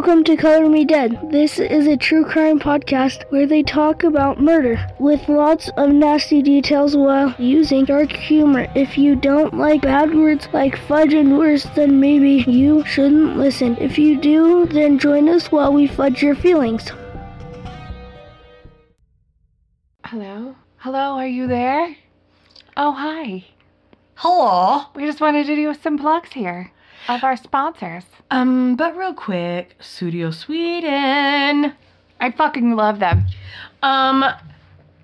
Welcome to Color Me Dead. This is a true crime podcast where they talk about murder with lots of nasty details while using dark humor. If you don't like bad words like fudge and worse, then maybe you shouldn't listen. If you do, then join us while we fudge your feelings. Hello? Hello, are you there? Oh, hi. Hello. We just wanted to do some plugs here of our sponsors. Um, but real quick, Sudio Sweden. I fucking love them. Um,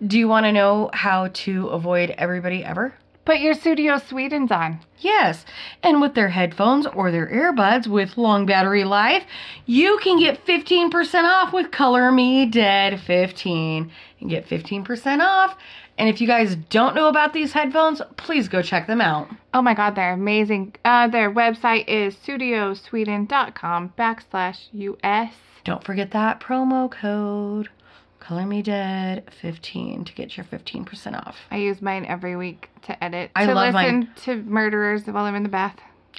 do you want to know how to avoid everybody ever? Put your Sudio Sweden's on. Yes, and with their headphones or their earbuds with long battery life, you can get 15% off with Color Me Dead 15. and get 15% off. And if you guys don't know about these headphones, please go check them out. Oh my god, they're amazing. Uh, their website is studiosweden.com backslash US. Don't forget that promo code Color Me Dead 15 to get your 15% off. I use mine every week to edit. I to love listen mine. to murderers while I'm in the bath.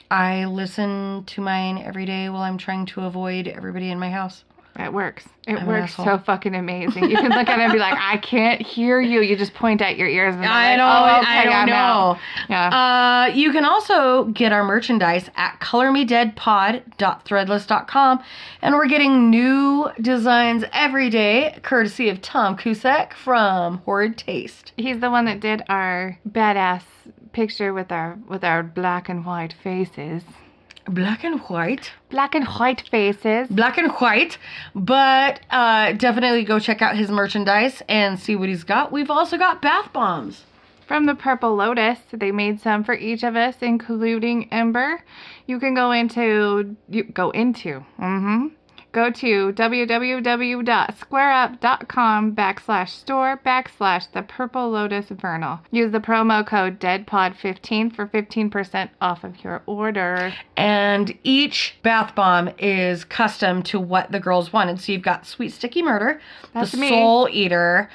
I listen to mine every day while I'm trying to avoid everybody in my house. It works. It I'm works so fucking amazing. You can look at it and be like, I can't hear you. You just point at your ears and I like, don't, oh, I don't know. Yeah. Uh, you can also get our merchandise at colormedeadpod.threadless.com. And we're getting new designs every day, courtesy of Tom Kusek from Horrid Taste. He's the one that did our badass picture with our with our black and white faces. Black and white. Black and white faces. Black and white. But uh, definitely go check out his merchandise and see what he's got. We've also got bath bombs. From the Purple Lotus, they made some for each of us, including Ember. You can go into you go into mm-hmm. Go to www.squareup.com backslash store backslash the Purple Lotus Vernal. Use the promo code DEADPOD15 for 15% off of your order. And each bath bomb is custom to what the girls wanted. So you've got Sweet Sticky Murder, That's the me. Soul Eater,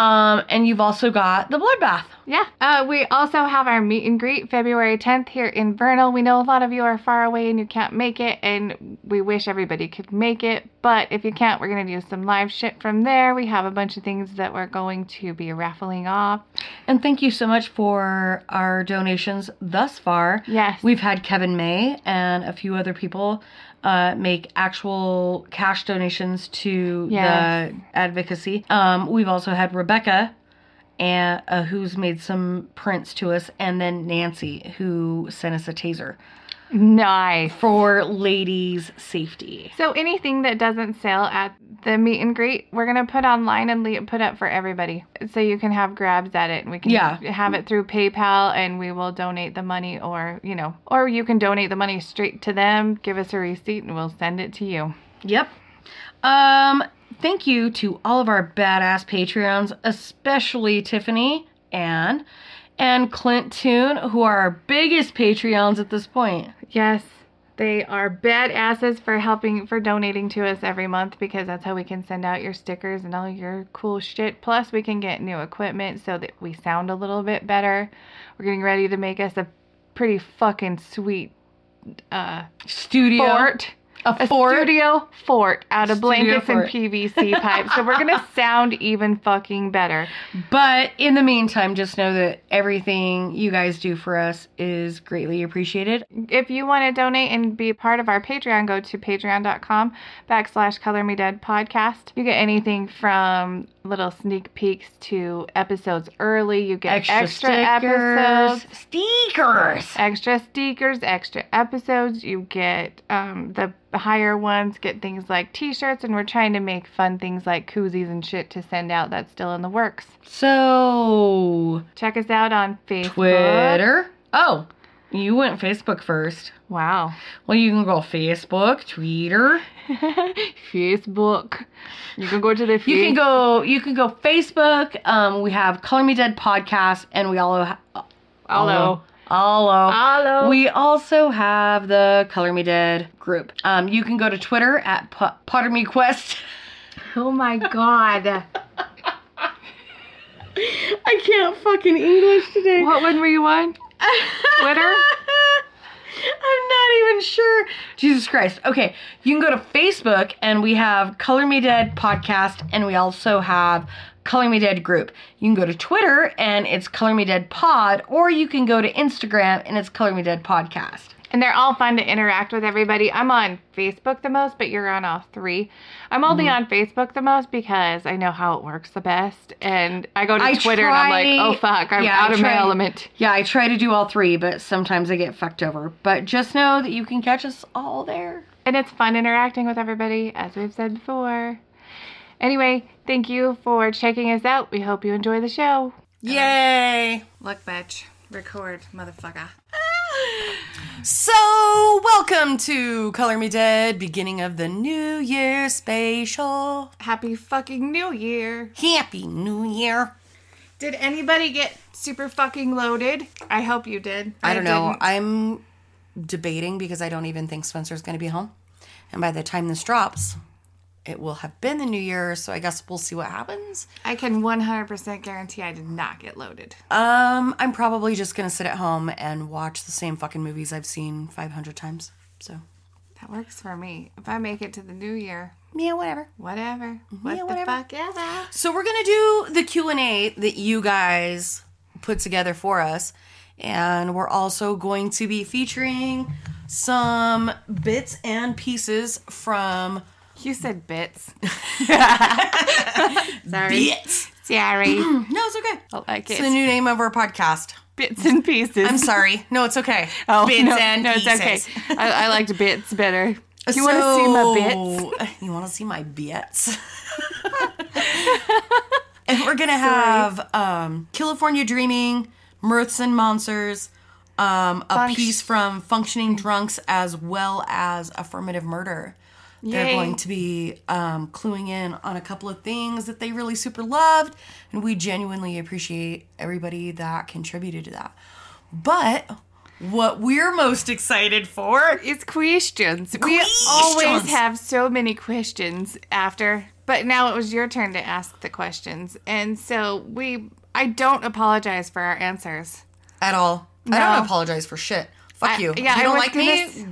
um, and you've also got the Bloodbath. Yeah. Uh, we also have our meet and greet February 10th here in Vernal. We know a lot of you are far away and you can't make it, and we wish everybody could make it. But if you can't, we're going to do some live shit from there. We have a bunch of things that we're going to be raffling off. And thank you so much for our donations thus far. Yes. We've had Kevin May and a few other people uh, make actual cash donations to the advocacy. Um, we've also had Rebecca. And, uh, who's made some prints to us, and then Nancy, who sent us a taser Nice. for ladies' safety. So anything that doesn't sell at the meet and greet, we're gonna put online and put up for everybody, so you can have grabs at it, and we can Yeah. have it through PayPal, and we will donate the money, or you know, or you can donate the money straight to them. Give us a receipt, and we'll send it to you. Yep. Um, thank you to all of our badass Patreons, especially Tiffany, Ann, and Clint Toon, who are our biggest Patreons at this point. Yes, they are badasses for helping for donating to us every month because that's how we can send out your stickers and all your cool shit. Plus, we can get new equipment so that we sound a little bit better. We're getting ready to make us a pretty fucking sweet uh Studio. fort. A A fort. studio fort out of blankets and PVC pipes. So we're gonna sound even fucking better. But in the meantime, just know that everything you guys do for us is greatly appreciated. if you want to donate and be part of our Patreon, go to patreon.com backslash color me dead podcast. You get anything from little sneak peeks to episodes early. You get Extra, extra, stickers. episodes, Stickers. extra stickers, extra episodes. You get um, the higher ones, get things like t shirts, and we're trying to make fun things like koozies and shit to send out. That's still in the works. So, Check us out on Facebook. Twitter. Oh, you went Facebook first. Wow. Well, you can go Facebook, Twitter. Facebook. You can go to the You can go. You can go Facebook. Um, we have Color Me Dead podcast, and we all Hello. Hello. Hello. We also have the Color Me Dead group. Um, you can go to Twitter at P- Potter Me Quest. Oh my god. I can't fucking English today. what one were you on? Twitter? I'm not even sure. Jesus Christ. Okay, you can go to Facebook and we have Color Me Dead podcast and we also have Color Me Dead group. You can go to Twitter and it's Color Me Dead pod or you can go to Instagram and it's Color Me Dead podcast. And they're all fun to interact with everybody. I'm on Facebook the most, but you're on all three. I'm only Mm-hmm. on Facebook the most because I know how it works the best. And I go to I Twitter and I'm like, oh fuck, I'm Yeah, I out of my element. Yeah, I try to do all three, but sometimes I get fucked over. But just know that you can catch us all there. And it's fun interacting with everybody, as we've said before. Anyway, thank you for checking us out. We hope you enjoy the show. Yay! Look, bitch. Record, motherfucker. So, welcome to Color Me Dead, beginning of the New Year special. Happy fucking New Year. Happy New Year. Did anybody get super fucking loaded? I hope you did. I don't know. didn't. I'm debating because I don't even think Spencer's going to be home. And by the time this drops, it will have been the new year. So I guess we'll see what happens. I can 100% guarantee I did not get loaded. Um, I'm probably just going to sit at home and watch the same fucking movies I've seen 500 times. So, That works for me. If I make it to the new year, yeah, whatever. whatever. What Yeah, the whatever. fuck ever. So we're gonna do the Q and A that you guys put together for us, and we're also going to be featuring some bits and pieces from You said bits. Sorry. bits. Sorry. No, it's okay. I like it. It's the new name of our podcast. bits and pieces. I'm sorry. No, it's okay. Oh, bits no, and no, pieces. it's okay. I, I liked bits better. You want to see my bits? You want to see my bits? and we're gonna have um, California Dreaming, Mirths and Monsters, um, a piece from Functioning Drunks, as well as Affirmative Murder. They're going to be um, cluing in on a couple of things that they really super loved, and we genuinely appreciate everybody that contributed to that. But what we're most excited for is questions. We always have so many questions after, but now it was your turn to ask the questions. And so we, I don't apologize for our answers. at all. I don't apologize for shit. Fuck I- you. yeah, if you don't like me,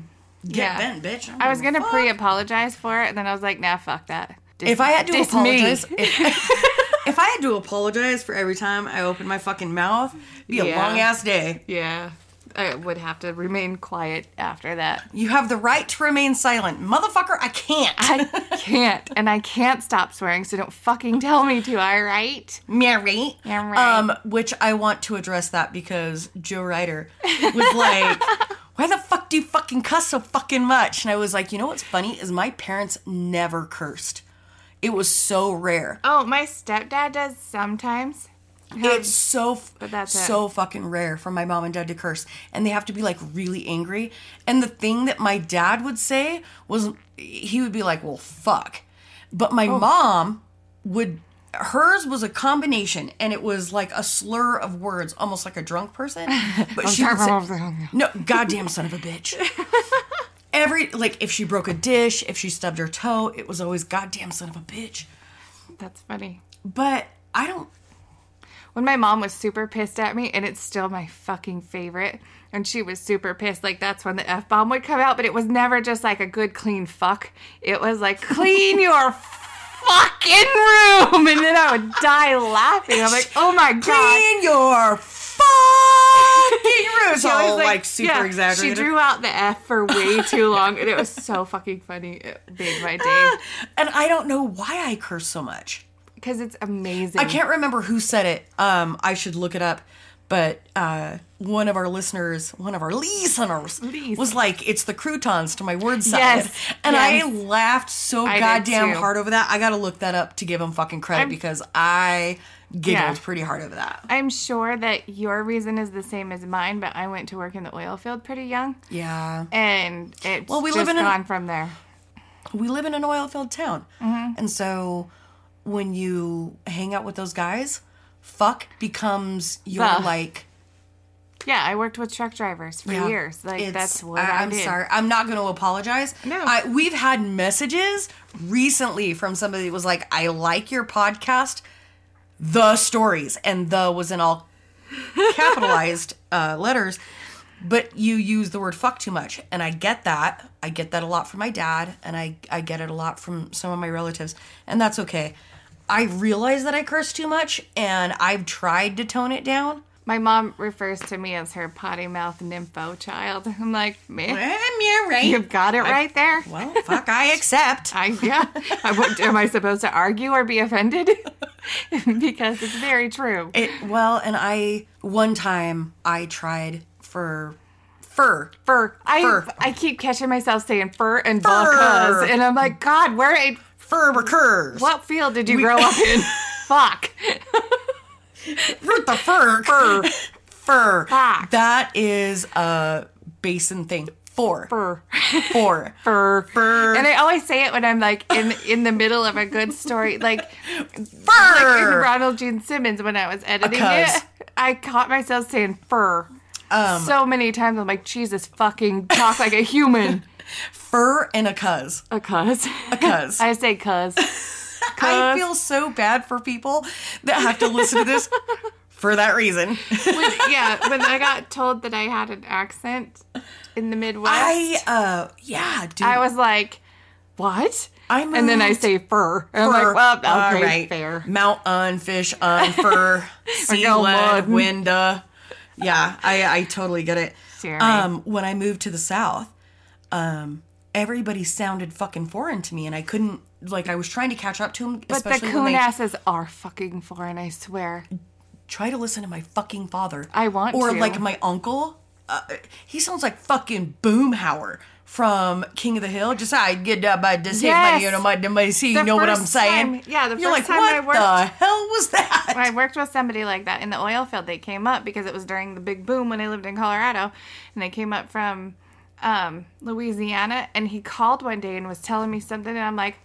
get yeah. bent, bitch. I was gonna Fuck. pre-apologize for it, and then I was like, nah, fuck that. Dis- If I had to apologize, if, if I had to apologize for every time I open my fucking mouth, it'd be a Yeah. long ass day. yeah, I would have to remain quiet after that. You have the right to remain silent, motherfucker. I can't. I can't, and I can't stop swearing, so don't fucking tell me to. All right? Mary. Yeah, right. Um, which I want to address that because Joe Ryder was like, "Why the fuck do you fucking cuss so fucking much?" And I was like, "You know what's funny is my parents never cursed. It was so rare. Oh, my stepdad does sometimes. It's so But that's it. so fucking rare for my mom and dad to curse, and they have to be like really angry. And the thing that my dad would say was, he would be like, "Well, fuck," but my Oh. mom would. Hers was a combination, and it was like a slur of words, almost like a drunk person. But she would say, "No, goddamn son of a bitch." Every like, if she broke a dish, if she stubbed her toe, it was always "goddamn son of a bitch." That's funny. But I don't When my mom was super pissed at me, and it's still my fucking favorite, and she was super pissed, like that's when the F bomb would come out, but it was never just like a good, clean fuck. It was like, clean your fucking room! And then I would die laughing. I'm like, oh my God. clean your fucking room. It's all like, super yeah, exaggerated. She drew out the F for way too long, and it was so fucking funny. It made my day. and I don't know why I curse so much. Because it's amazing. I can't remember who said it. Um, I should look it up. But uh, one of our listeners, one of our listeners, Lies. was like, "It's the croutons to my word salad," Yes, and yes. I laughed so I goddamn hard over that. I got to look that up to give him fucking credit I'm- because I giggled Yeah. pretty hard over that. I'm sure that your reason is the same as mine, but I went to work in the oil field pretty young, Yeah, and it's Well, we just live in an- gone from there. we live in an oil filled town. Mm-hmm. And so when you hang out with those guys, fuck becomes your The. like. Yeah, I worked with truck drivers for yeah, years. Like that's what I, am sorry. I'm not going to apologize. No. I, we've had messages recently from somebody that was like, I like your podcast, The Stories. And the was in all capitalized uh, letters. but you use the word fuck too much. And I get that. I get that a lot from my dad, and I, I get it a lot from some of my relatives, and that's okay. I realize that I curse too much, and I've tried to tone it down. My mom refers to me as her potty mouth nympho child. I'm like, man, you're right. you've got it right there. Well, fuck, I accept. I yeah. I, what, am I supposed to argue or be offended? because it's very true. It well, and I one time I tried for fur. Fur. I Fur. I keep catching myself saying fur and Fur. because, and I'm like, God, where? I, Fur recurs. what field did you grow up in? Fuck. Root the fur. Fur. Fur. Fuck. That is a basin thing. Four. Fur. For. Fur. Fur. And I always say it when I'm like in in the middle of a good story, like fur. like in Ronald Gene Simmons when I was editing it. I caught myself saying fur Um, so many times. I'm like, Jesus, fucking talk like a human. Fur and a cuz. A cuz. A cuz. I say cuz. I feel so bad for people that have to listen to this for that reason. When, yeah, when I got told that I had an accent in the Midwest, I uh yeah, dude. I was like, what? I and then I say fur. And I'm like, well, okay, All right. fair. Mount on, fish on, fur, sea lead, mud. wind. uh, Yeah, I I totally get it. Sorry. Um, when I moved to the south, um, everybody sounded fucking foreign to me, and I couldn't like I was trying to catch up to him. But the coon asses are fucking foreign, I swear. try to listen to my fucking father. I want or to. like my uncle. Uh, he sounds like fucking Boomhauer from King of the Hill. Just I get up by this Yes. you know my my see you know what I'm saying. time- yeah, the You're first like, time I what worked- the hell was that? I worked with somebody like that in the oil field. They came up because it was during the big boom when I lived in Colorado, and they came up from um, Louisiana. And he called one day and was telling me something, and I'm like,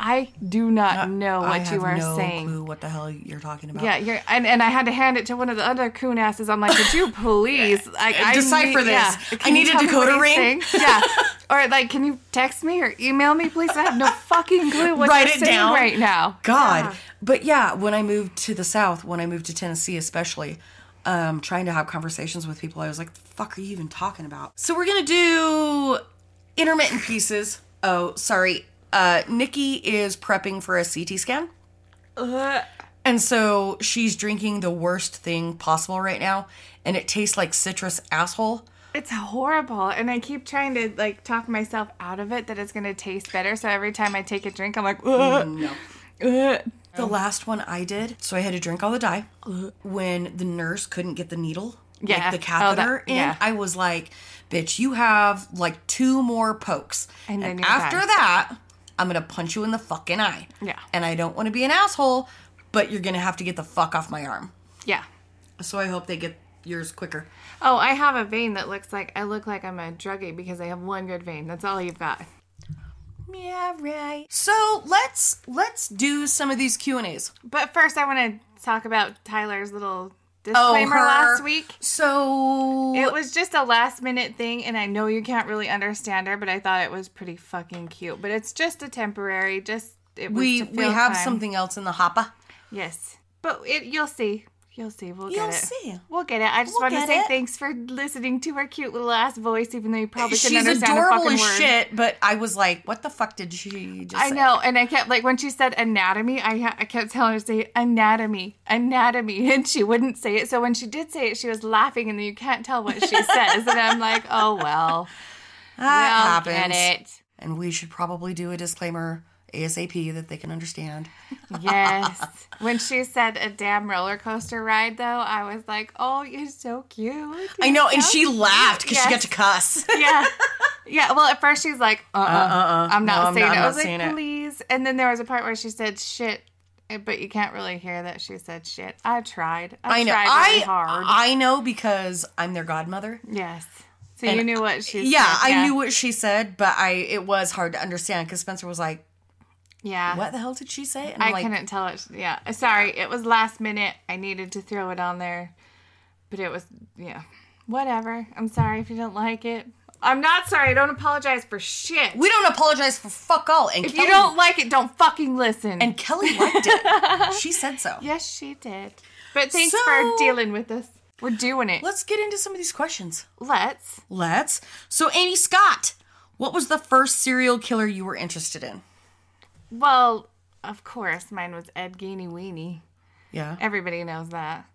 I do not know I what you have are no saying. Clue what the hell you're talking about? Yeah, you're, and, and I had to hand it to one of the other coon asses. I'm like, could you please like I Decipher need- this. yeah. I you need a tell me what decoder ring. Yeah, or like, can you text me or email me, please? I have no fucking clue what Write you're it saying down. right now. God. Yeah. But yeah, when I moved to the South, when I moved to Tennessee, especially, um, trying to have conversations with people, I was like, the fuck are you even talking about? So we're going to do intermittent pieces. Oh, sorry. Uh, Nikki is prepping for a CT scan. And so she's drinking the worst thing possible right now. And it tastes like citrus asshole. It's horrible, and I keep trying to like talk myself out of it that it's gonna taste better. So every time I take a drink, I'm like, Ugh, No. ugh. The oh. last one I did, so I had to drink all the dye. When the nurse couldn't get the needle, Yeah. like the Oh, catheter that- in, yeah. I was like, "Bitch, you have like two more pokes, And and, then you're after done." that, I'm gonna punch you in the fucking eye." Yeah. And I don't want to be an asshole, but you're gonna have to get the fuck off my arm. yeah. So I hope they get yours quicker. Oh, I have a vein that looks like I look like I'm a druggie because I have one good vein. That's all you've got. Yeah, right. So let's let's do some of these Q and A's. But first, I want to talk about Tyler's little oh, disclaimer her- last week. So It was just a last minute thing, and I know you can't really understand her, but I thought it was pretty fucking cute. But it's just a temporary, just it was we we have time. something else in the hopper. Yes, but it, you'll see. You'll see. We'll You'll get it. see. We'll get it. I just We'll want to get say it. thanks for listening to her cute little ass voice, even though you probably couldn't She's understand a adorable fucking as word. shit, but I was like, "What the fuck did she just?" I say? know, and I kept like when she said anatomy, I ha- I kept telling her to say anatomy, anatomy, and she wouldn't say it. So when she did say it, she was laughing, and you can't tell what she says, and I'm like, oh well, That well, happens. get it. And we should probably do a disclaimer ASAP that they can understand. Yes. when she said a damn roller coaster ride, though, I was like, oh, you're so cute. I know, You're and so she laughed because she got to cuss. yeah. Yeah. Well, at first she's like, uh uh-uh, uh-uh. I'm not No, I'm saying not- it. I'm was like, it. please. And then there was a part where she said shit, but you can't really hear that she said shit. I tried. I, I know. tried really I hard. I know because I'm their godmother. yes. So And- you knew what she Yeah, said. I knew what she said, but I it was hard to understand because Spencer was like, Yeah. "What the hell did she say?" And I like, couldn't tell it. Yeah. Uh, sorry. It was last minute. I needed to throw it on there. But it was, yeah. Whatever. I'm sorry if you didn't like it. I'm not sorry. I don't apologize for shit. "We don't apologize for fuck all." And if Kelly, you don't like it, don't fucking listen. and Kelly liked it. she said so. yes, she did. But thanks So- for dealing with us. We're doing it. Let's get into some of these questions. Let's. Let's. So, Amy Scott, what was the first serial killer you were interested in? Well, of course, mine was Ed Geiny Weenie. Yeah. Everybody knows that.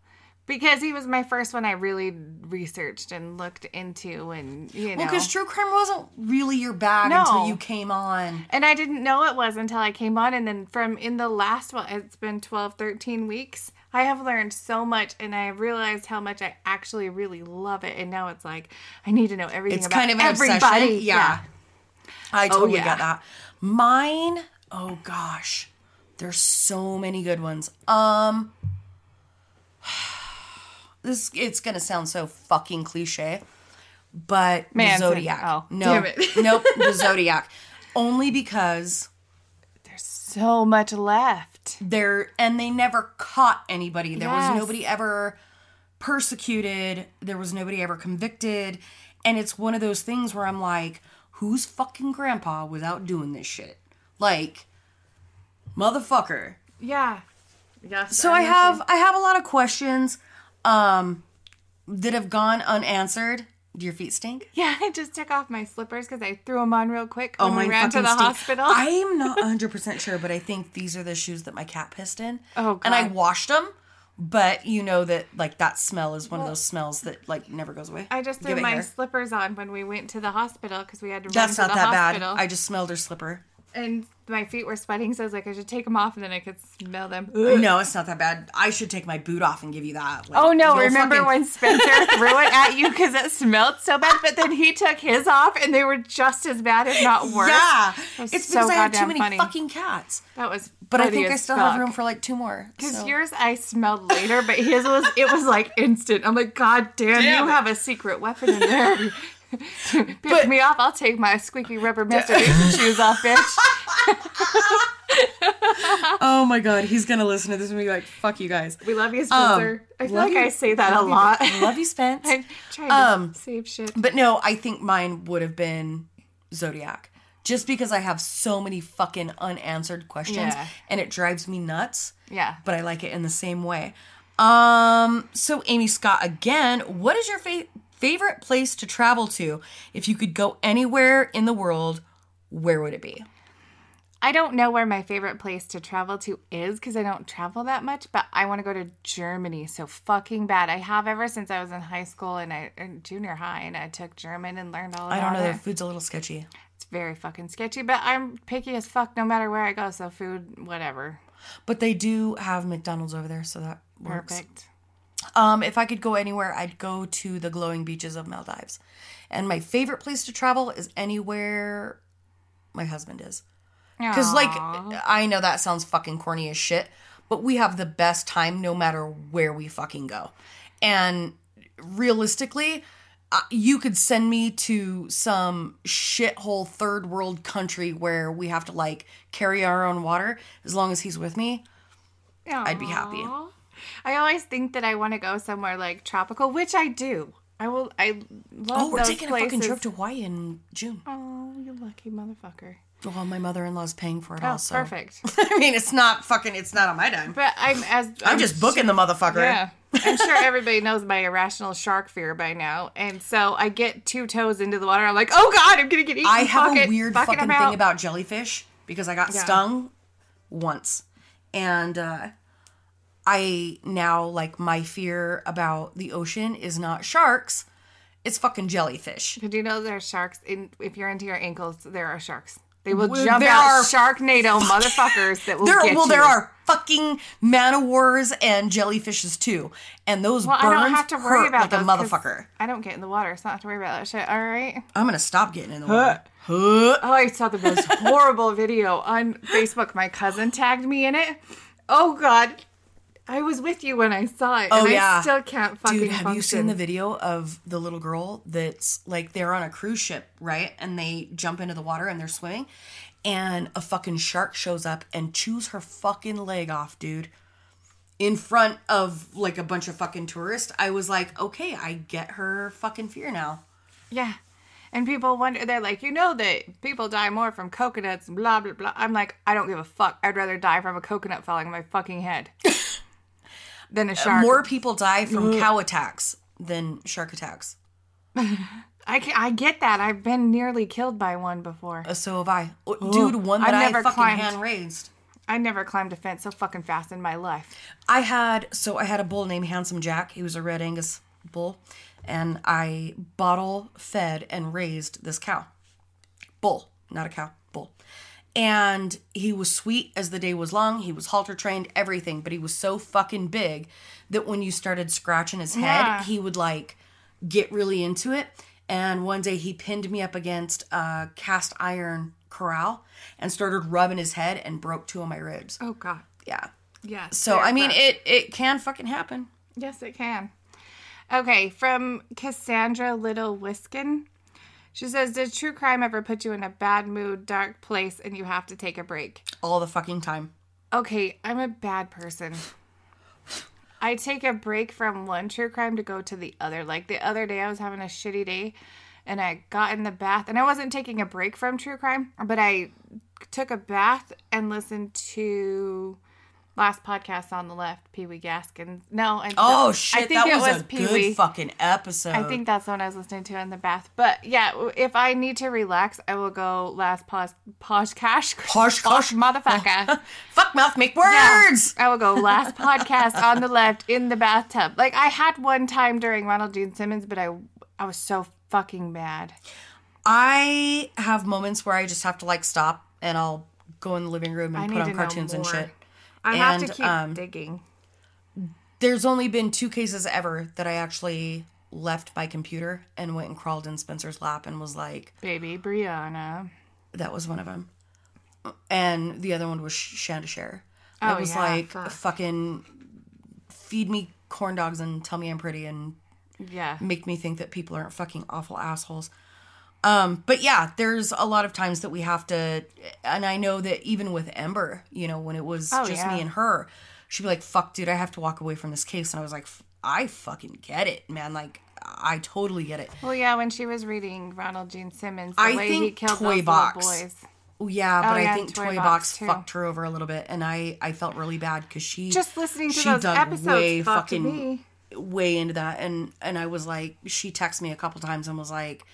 Because he was my first one I really researched and looked into and you know Well, because true crime wasn't really your bag No. until you came on. And I didn't know it was until I came on. And then from in the last one, it's been 12, 13 weeks. I have learned so much and I realized how much I actually really love it. And now it's like, I need to know everything It's about kind of an everybody. obsession. Yeah. I oh, totally yeah. get that. Mine, oh gosh, there's so many good ones. Um, this it's gonna sound so fucking cliche, but Manson. the Zodiac. Oh, no, nope, the Zodiac. Only because There's so much left. there and they never caught anybody. There Yes. was nobody ever persecuted. There was nobody ever convicted. And it's one of those things where I'm like, whose fucking grandpa was out doing this shit? Like, motherfucker. Yeah. Yes. So I have I have a lot of questions um that have gone unanswered. Do your feet stink? Yeah, I just took off my slippers because I threw them on real quick when we mine ran to the stink. hospital. I'm not 100% sure, but I think these are the shoes that my cat pissed in. Oh, God. And I washed them, but you know that like that smell is one of those smells that like never goes away. I just threw my here. slippers on when we went to the hospital because we had to That's run not to the that hospital. bad. I just smelled her slipper. And my feet were sweating, so I was like, I should take them off, and then I could smell them. No, it's not that bad. I should take my boot off and give you that. Like, Oh no! Remember fucking- when Spencer threw it at you because it smelled so bad, but then he took his off, and they were just as bad, if not worse. Yeah, it's so because I have too many funny. fucking cats. that was. But I think I as still have room for like two more. Because so. yours I smelled later, but his was it was like instant. I'm like, God damn, Damn you have a secret weapon in there. Piss But- me off, I'll take my squeaky rubber masturbation shoes off, bitch. Oh my god, he's gonna listen to this and be like, "Fuck you guys." We love you, Spencer. I feel like you. I say that a Love you. lot. Love you, Spence. I'm trying to Um, save shit. But no, I think mine would have been Zodiac. Just because I have so many fucking unanswered questions Yeah. and it drives me nuts. Yeah. But I like it in the same way. Um so Amy Scott again, what is your fa- favorite place to travel to? If you could go anywhere in the world, where would it be? I don't know where my favorite place to travel to is because I don't travel that much, but I want to go to Germany so fucking bad. I have ever since I was in high school and I in junior high and I took German and learned all about I don't know, it. their food's a little sketchy. It's very fucking sketchy, but I'm picky as fuck no matter where I go. So food, whatever. But they do have McDonald's over there, so that works. Perfect. Um, if I could go anywhere, I'd go to the glowing beaches of Maldives. And my favorite place to travel is anywhere my husband is. Because, like, I know that sounds fucking corny as shit, but we have the best time no matter where we fucking go. And realistically, uh, you could send me to some shithole third world country where we have to, like, carry our own water. As long as he's with me, I'd be happy. I always think that I want to go somewhere like tropical, which I do. I will. I love Oh, we're taking places. a fucking trip to Hawaii in June. Oh, you lucky motherfucker! Well, my mother-in-law's paying for it Oh, also. perfect. I mean, it's not fucking. It's not on my dime. But I'm as I'm just booking the motherfucker. Yeah. I'm sure everybody knows my irrational shark fear by now. And so I get two toes into the water. I'm like, oh God, I'm going to get eaten. I have Fuck a weird Fucking fucking thing about jellyfish because I got Yeah. stung once, and uh, I now like my fear about the ocean is not sharks, it's fucking jellyfish. Did you know there are sharks? In, if you're into your ankles, there are sharks. They will Well, jump there out. are Sharknado motherfuckers that will There, get well, you. there are fucking man o' wars and jellyfishes too, and those Well, burns I don't have to worry hurt about like a motherfucker. I don't get in the water, so I don't have to worry about that shit. All right. I'm gonna stop getting in the water. Oh, I saw the most horrible video on Facebook. My cousin tagged me in it. Oh God, I was with you when I saw it, Oh, and yeah. I still can't fucking. Dude, have you seen the video of the little girl that's like they're on a cruise ship, right? And they jump into the water and they're swimming, and a fucking shark shows up and chews her fucking leg off, dude. In front of like a bunch of fucking tourists. I was like, okay, I get her fucking fear now. Yeah. And people wonder, they're like, you know that people die more from coconuts and blah, blah, blah. I'm like, I don't give a fuck. I'd rather die from a coconut falling on my fucking head. Than a shark. More people die from cow attacks than shark attacks. I, I get that. I've been nearly killed by one before. Uh, So have I. Oh, Dude, one that I've I never fucking climbed. hand raised. I never climbed a fence so fucking fast in my life. I had so I had a bull named Handsome Jack. He was a red Angus bull, and I bottle fed and raised this cow. Bull, not a cow, bull. And he was sweet as the day was long. He was halter trained, everything, but he was so fucking big that when you started scratching his head, Yeah. he would like get really into it. And one day he pinned me up against a cast iron corral and started rubbing his head and broke two of my ribs. Oh god. Yeah. Yeah. So I mean, it it can fucking happen. Yes, it can. Okay, from Cassandra Little Whiskin. She says, Did true crime ever put you in a bad mood, dark place, and you have to take a break? all the fucking time. Okay, I'm a bad person. I take a break from one true crime to go to the other. Like the other day, I was having a shitty day and I got in the bath, and I wasn't taking a break from true crime, but I took a bath and listened to last podcast on the left, Pee Wee Gaskins. No, I, Oh shit, I think that it was, was a Pee good fucking episode. I think that's the one I was listening to in the bath. But yeah, if I need to relax, I will go last pause podcast. Posh-cash. motherfucker. fuck mouth make Yeah. words. I will go last podcast on the left in the bathtub. Like I had one time during Ronald Gene Simmons, but I I was so fucking mad. I have moments where I just have to like stop and I'll go in the living room and I put on cartoons and shit. I have And, to keep um, digging. There's only been two cases ever that I actually left my computer and went and crawled in Spencer's lap and was like, Baby Brianna. that was one of them. And the other one was Shanda Sharer. Oh, it was yeah, like fuck. fucking feed me corn dogs and tell me I'm pretty and Yeah. make me think that people aren't fucking awful assholes. Um, but yeah, there's a lot of times that we have to, and I know that even with Ember, you know, when it was Oh, just yeah. me and her, she'd be like, "Fuck, dude, I have to walk away from this case," and I was like, "I fucking get it, man. Like, I totally get it." Well, yeah, when she was reading Ronald Gene Simmons, the I think Toy Box boys. Oh, yeah, but Oh, yeah, I think Toy Toy, Box, Box, fucked her over a little bit, and I I felt really bad because she Just listening to she those dug episodes way fucking me. way into that and and I was like she texted me a couple times and was like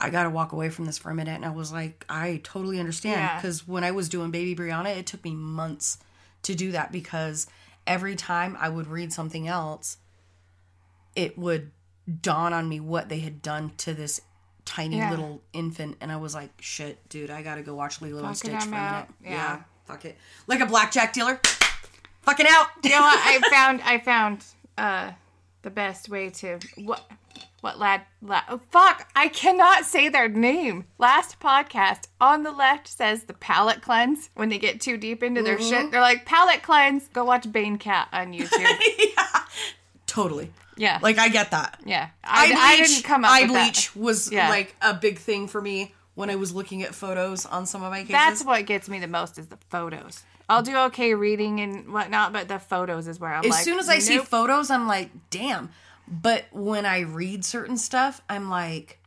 I got to walk away from this for a minute and I was like I totally understand Yeah. cuz when I was doing baby Brianna it took me months to do that because every time I would read something else it would dawn on me what they had done to this tiny Yeah. little infant and I was like shit dude I got to go watch Lilo and Stitch for a minute out. Yeah. fuck it like a blackjack dealer fucking out you know what? I found I found uh the best way to what what lad, lad oh, fuck I cannot say their name. Last podcast on the left says the palate cleanse when they get too deep into their Mm-hmm. shit. They're like palate cleanse. Go watch Bane Cat on YouTube. totally Yeah, like I get that yeah. I, eye bleach, I didn't come up eye with that. bleach was Yeah. like a big thing for me when I was looking at photos on some of my cases. That's what gets me the most is the photos. I'll do okay reading and whatnot, but the photos is where I'm as like. soon as I see photos, I'm like, damn. But when I read certain stuff, I'm like,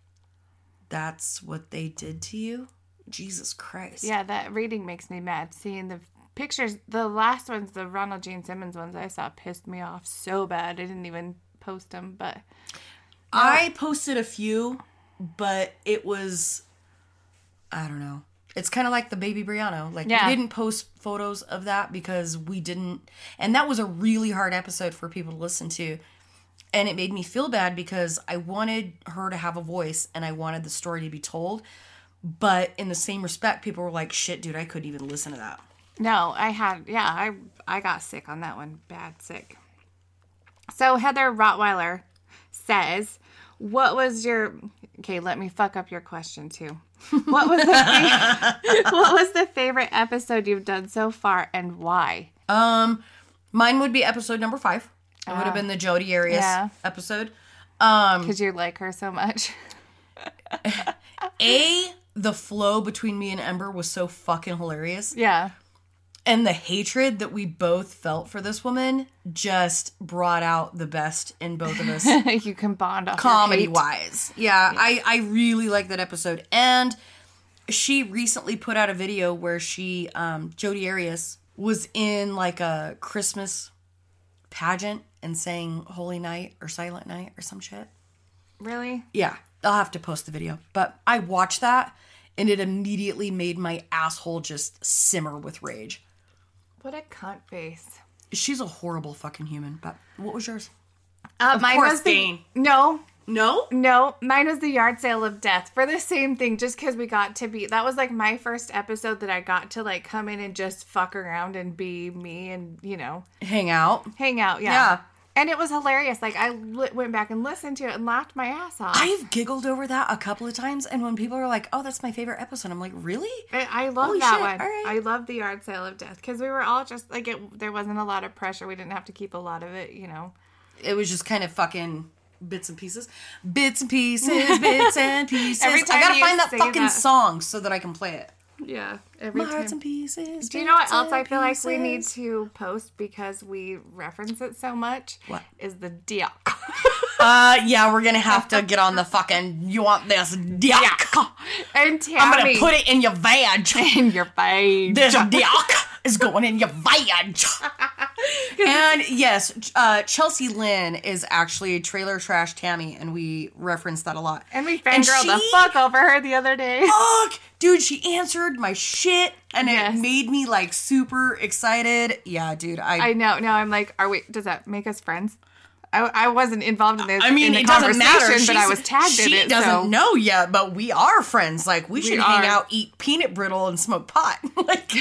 that's what they did to you? Jesus Christ. Yeah, that reading makes me mad. Seeing the pictures, the last ones, the Ronald Gene Simmons ones I saw pissed me off so bad. I didn't even post them, but I posted a few, but it was, I don't know. It's kind of like the baby Brianna. Like Yeah. we didn't post photos of that because we didn't, and that was a really hard episode for people to listen to. And it made me feel bad because I wanted her to have a voice and I wanted the story to be told. But in the same respect, people were like, "Shit, dude, I couldn't even listen to that." no, I had yeah, I I got sick on that one, bad sick. So Heather Rottweiler says, "What was your okay? Let me fuck up your question too. What was the fa- what was the favorite episode you've done so far, and why?" Um, mine would be episode number five. It would have been the Jodi Arias Yeah. episode. Um, Because you like her so much. A, the flow between me and Ember was so fucking hilarious. yeah. And the hatred that we both felt for this woman just brought out the best in both of us you can bond comedy wise. Yeah, I, I really like that episode. And she recently put out a video where she, um, Jodi Arias, was in like a Christmas pageant and sang Holy Night or Silent Night or some shit. Really? Yeah, I'll have to post the video. But I watched that and it immediately made my asshole just simmer with rage. What a cunt face. She's a horrible fucking human. But what was yours? Uh, mine course, was the, Dane. No, No? no, mine was the yard sale of death for the same thing. Just because we got to be that was like my first episode that I got to like come in and just fuck around and be me and you know Hang out. hang out. Yeah. Yeah. And it was hilarious. Like I li- went back and listened to it and laughed my ass off. I've giggled over that a couple of times, and when people are like, "Oh, that's my favorite episode," I'm like, "Really?" I, I love Holy that shit, one. right. I love the yard sale of death because we were all just like it. There wasn't a lot of pressure. We didn't have to keep a lot of it. You know. It was just kind of fucking bits and pieces, bits and pieces, bits and pieces. Every I gotta you find that fucking that- song so that I can play it. Yeah. Every My hearts time. and pieces. Do you know what else I feel like we need to post because we reference it so much? What? is the diak? Uh, yeah, we're gonna have to get on the fucking. You want this dick? and Tammy, I'm gonna put it in your vag. in your face. This dick is going in your vag. and yes, uh, Chelsea Lynn is actually Trailer Trash Tammy, and we reference that a lot. And we fangirled the fuck over her the other day. Fuck, dude, she answered my shit, and Yes. it made me like super excited. Yeah, dude, I. I know. Now I'm like, are we? Does that make us friends? I, I wasn't involved in this. I mean, it doesn't matter. conversation, but I was tagged in it. she it. doesn't so. know yet, but we are friends. Like we should hang out, eat peanut brittle, and smoke pot. like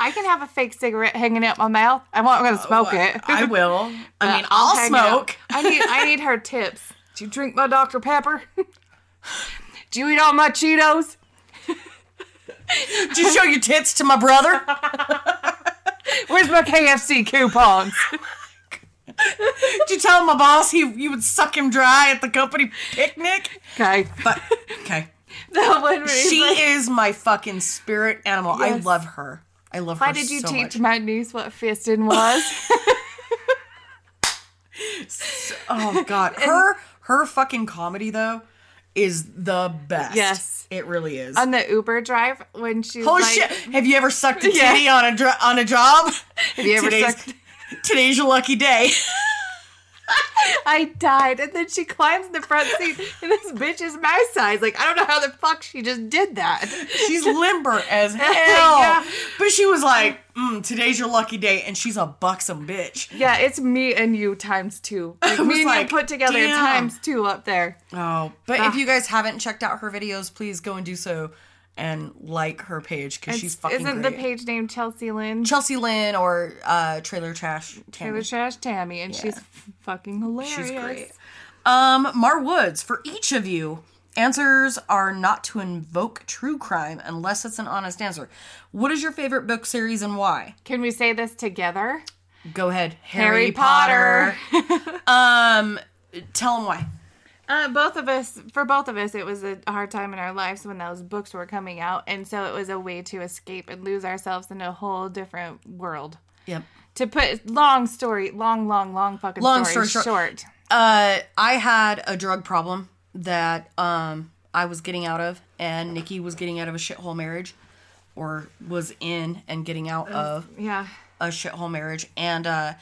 I can have a fake cigarette hanging out my mouth. I'm not gonna smoke it. Oh, I will. I mean, I'll, it out. smoke. I need I need her tips. Do you drink my Dr. Pepper? Do you eat all my Cheetos? Did you show your tits to my brother? Where's my KFC coupons? Did you tell my boss he you would suck him dry at the company picnic? Okay. But okay, That one she like, is my fucking spirit animal. I love her. I love Why her. Why did you so teach much. my niece what fisting was? Oh god, her her fucking comedy though is the best. Yes. it really is. On the Uber drive when she's Holy like, shit! Have you ever sucked a Yeah. on a dr- on a job? Have you ever today's, sucked? Today's your lucky day. I died. And then she climbs in the front seat, and this bitch is my size. Like, I don't know how the fuck she just did that. She's limber as hell. Yeah. But she was like, mm, "Today's your lucky day," and she's a buxom bitch. Yeah, it's me and you times two. Like, me and like, you put together damn. times two up there. Oh, but Ah. if you guys haven't checked out her videos, please go and do so and like her page because she's fucking Isn't great. the page named Chelsea Lynn? Chelsea Lynn or uh, Trailer Trash Tammy. Trailer Trash Tammy, and she's fucking hilarious. She's great. Um, Mar Woods, for each of you, answers are not to invoke true crime unless it's an honest answer. What is your favorite book series and why? Can we say this together? Go ahead. Harry Potter. um, tell them why. Uh, both of us, for both of us, it was a hard time in our lives when those books were coming out, and so it was a way to escape and lose ourselves in a whole different world. Yep. To put long story, long, long, long fucking Long story, story short. Uh, I had a drug problem that um I was getting out of, and Nikki was getting out of a shithole marriage, or was in and getting out of Yeah. a shithole marriage, and uh,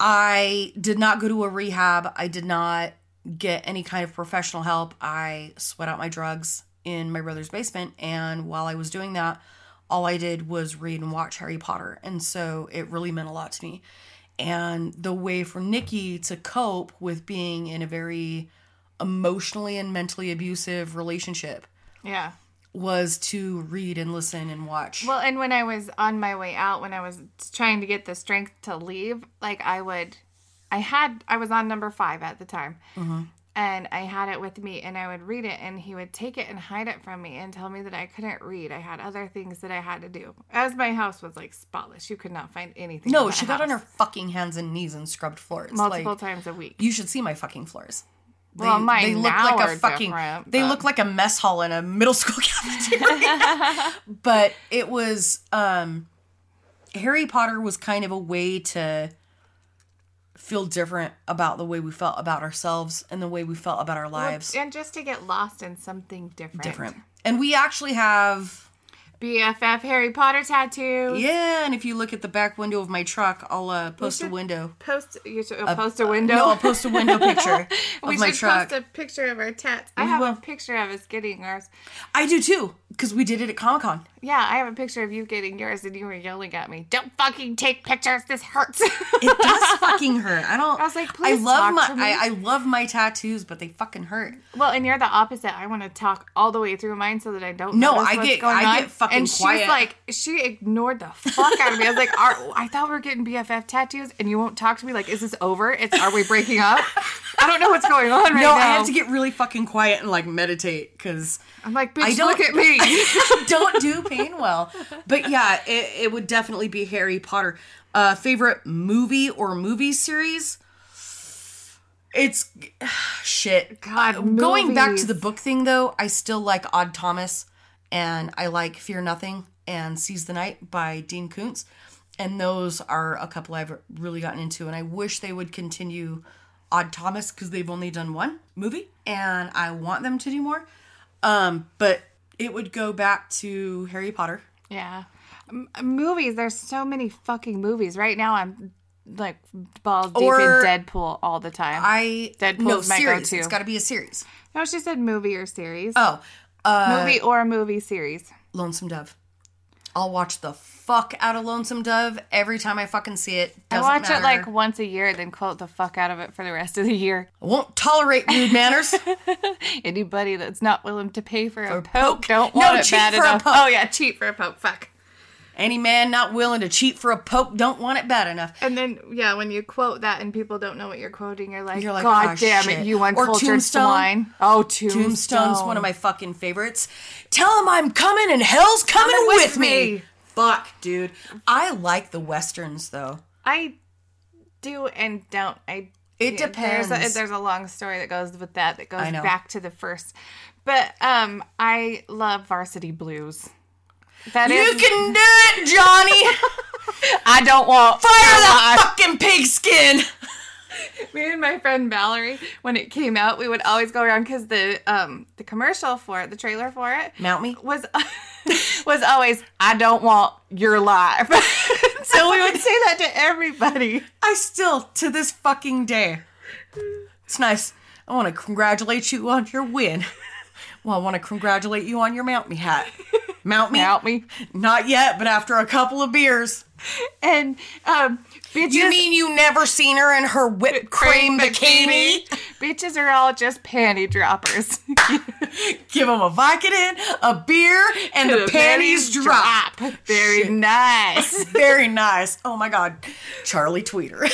I did not go to a rehab. I did not get any kind of professional help. I sweat out my drugs in my brother's basement, and while I was doing that, all I did was read and watch Harry Potter, and so it really meant a lot to me. And the way for Nikki to cope with being in a very emotionally and mentally abusive relationship Yeah. was to read and listen and watch. Well, and when I was on my way out, when I was trying to get the strength to leave, like I would, I had, I was on number five at the time. And I had it with me, and I would read it, and he would take it and hide it from me and tell me that I couldn't read. I had other things that I had to do. As my house was like spotless, you could not find anything. no, she that got on her fucking hands and knees and scrubbed floors multiple Like, times a week. You should see my fucking floors. They, Well, mine they look like a fucking. they look like a mess hall in a middle school cafeteria. but it was um, Harry Potter was kind of a way to feel different about the way we felt about ourselves and the way we felt about our lives. and just to get lost in something different. different. And we actually have BFF Harry Potter tattoo. Yeah, and if you look at the back window of my truck, I'll uh, post a window. Post you should uh, post a window. No, I'll post a window picture of we my should truck. post a picture of our tats. I have will. a picture of us getting ours. I do too, because we did it at Comic Con. Yeah, I have a picture of you getting yours, and you were yelling at me. Don't fucking take pictures. This hurts. It does fucking hurt. I don't. I was like, please. I love my. I, I love my tattoos, but they fucking hurt. well, and you're the opposite. I want to talk all the way through mine so that I don't. Know. No, I get- I on. get fucking And she's quiet. like, she ignored the fuck out of me. I was like, are, I thought we were getting BFF tattoos, and you won't talk to me. Like, is this over? It's are we breaking up? I don't know what's going on right No, now. I have to get really fucking quiet and like meditate because I'm like, bitch, I don't look at me. don't do pain well. But yeah, it, it would definitely be Harry Potter. Uh, favorite movie or movie series? It's shit. God, Uh, going back to the book thing though, I still like Odd Thomas and I like Fear Nothing and Seize the Night by Dean Koontz. And those are a couple I've really gotten into, and I wish they would continue Odd Thomas because they've only done one movie, and I want them to do more. Um, but it would go back to Harry Potter. Yeah. M- movies, there's so many fucking movies. Right now I'm like balls deep Or- in Deadpool all the time. I Deadpool's no my series. go-to. It's got to be a series. no, she said movie or series. Oh, uh, movie or movie series. Lonesome Dove. I'll watch the fuck out of Lonesome Dove every time I fucking see it. I Doesn't watch matter. it like once a year, then quote the fuck out of it for the rest of the year. I won't tolerate rude manners. Anybody that's not willing to pay for a poke. poke don't No, want it cheat bad for a enough. poke. Oh yeah, cheat for a poke. Fuck. Any man not willing to cheat for a poke don't want it bad enough. And then yeah, when you quote that and people don't know what you're quoting, you're like, You're like, God "Ah, damn shit." it, you uncultured swine. Oh, Tombstone. Tombstone's one of my fucking favorites. Tell him I'm coming and hell's coming, Coming with, with me. me. Fuck, dude. I like the westerns though. I do and don't. I It There's a, depends. there's a long story that goes with that that goes back to the first. But um, I love Varsity Blues. That You is- can do it, Johnny. I don't want Fire that fucking pigskin. Me and my friend Valerie, when it came out, we would always go around because the um the commercial for it, the trailer for it, Mount me. was was always I don't want your life. so we would say that to everybody. I still, to this fucking day, it's nice. I want to congratulate you on your win. Well, I want to congratulate you on your Mount Me hat. Mount me? Mount me. Not yet, but after a couple of beers. And um, bitches, You mean you never seen her in her whipped cream bikini? Bitches are all just panty droppers. Give them a Vicodin, a beer, and the, panties drop. Very Shit. nice. Very nice. Oh my god. Charlie Tweeder.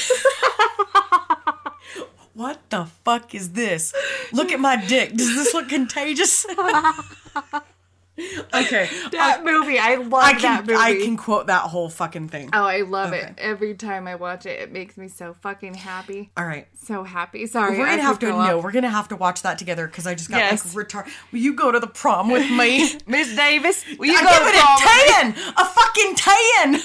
what the fuck is this? Look at my dick. Does this look contagious? okay. That movie, I love I that movie. I can quote that whole fucking thing. Oh, I love Okay. it. Every time I watch it, it makes me so fucking happy. All right. So happy. Sorry. We're gonna have to could go no, off. we're gonna have to watch that together because I just got Yes. like retard. Will you go to the prom with me? Miss Davis, will you I go give to it prom a ten, a fucking ten.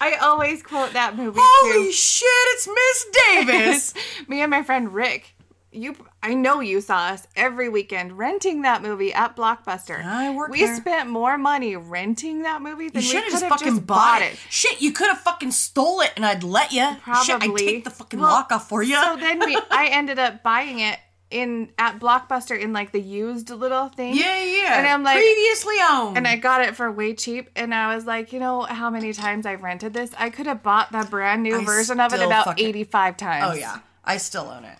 I always quote that movie Holy too. shit! It's Miss Davis. Me and my friend Rick, you, I know you saw us every weekend renting that movie at Blockbuster. I worked We there. spent more money renting that movie than You we should could have just fucking bought it. Shit, you could have fucking stole it and I'd let you. Shit, I'd Probably. take the fucking Well, lock off for you. So then we, I ended up buying it in at Blockbuster in like the used little thing. yeah, yeah. And I'm like- previously owned. And I got it for way cheap, and I was like, you know how many times I've rented this? I could have bought the brand new I version of it still about fucking- 85 times. oh yeah, I still own it.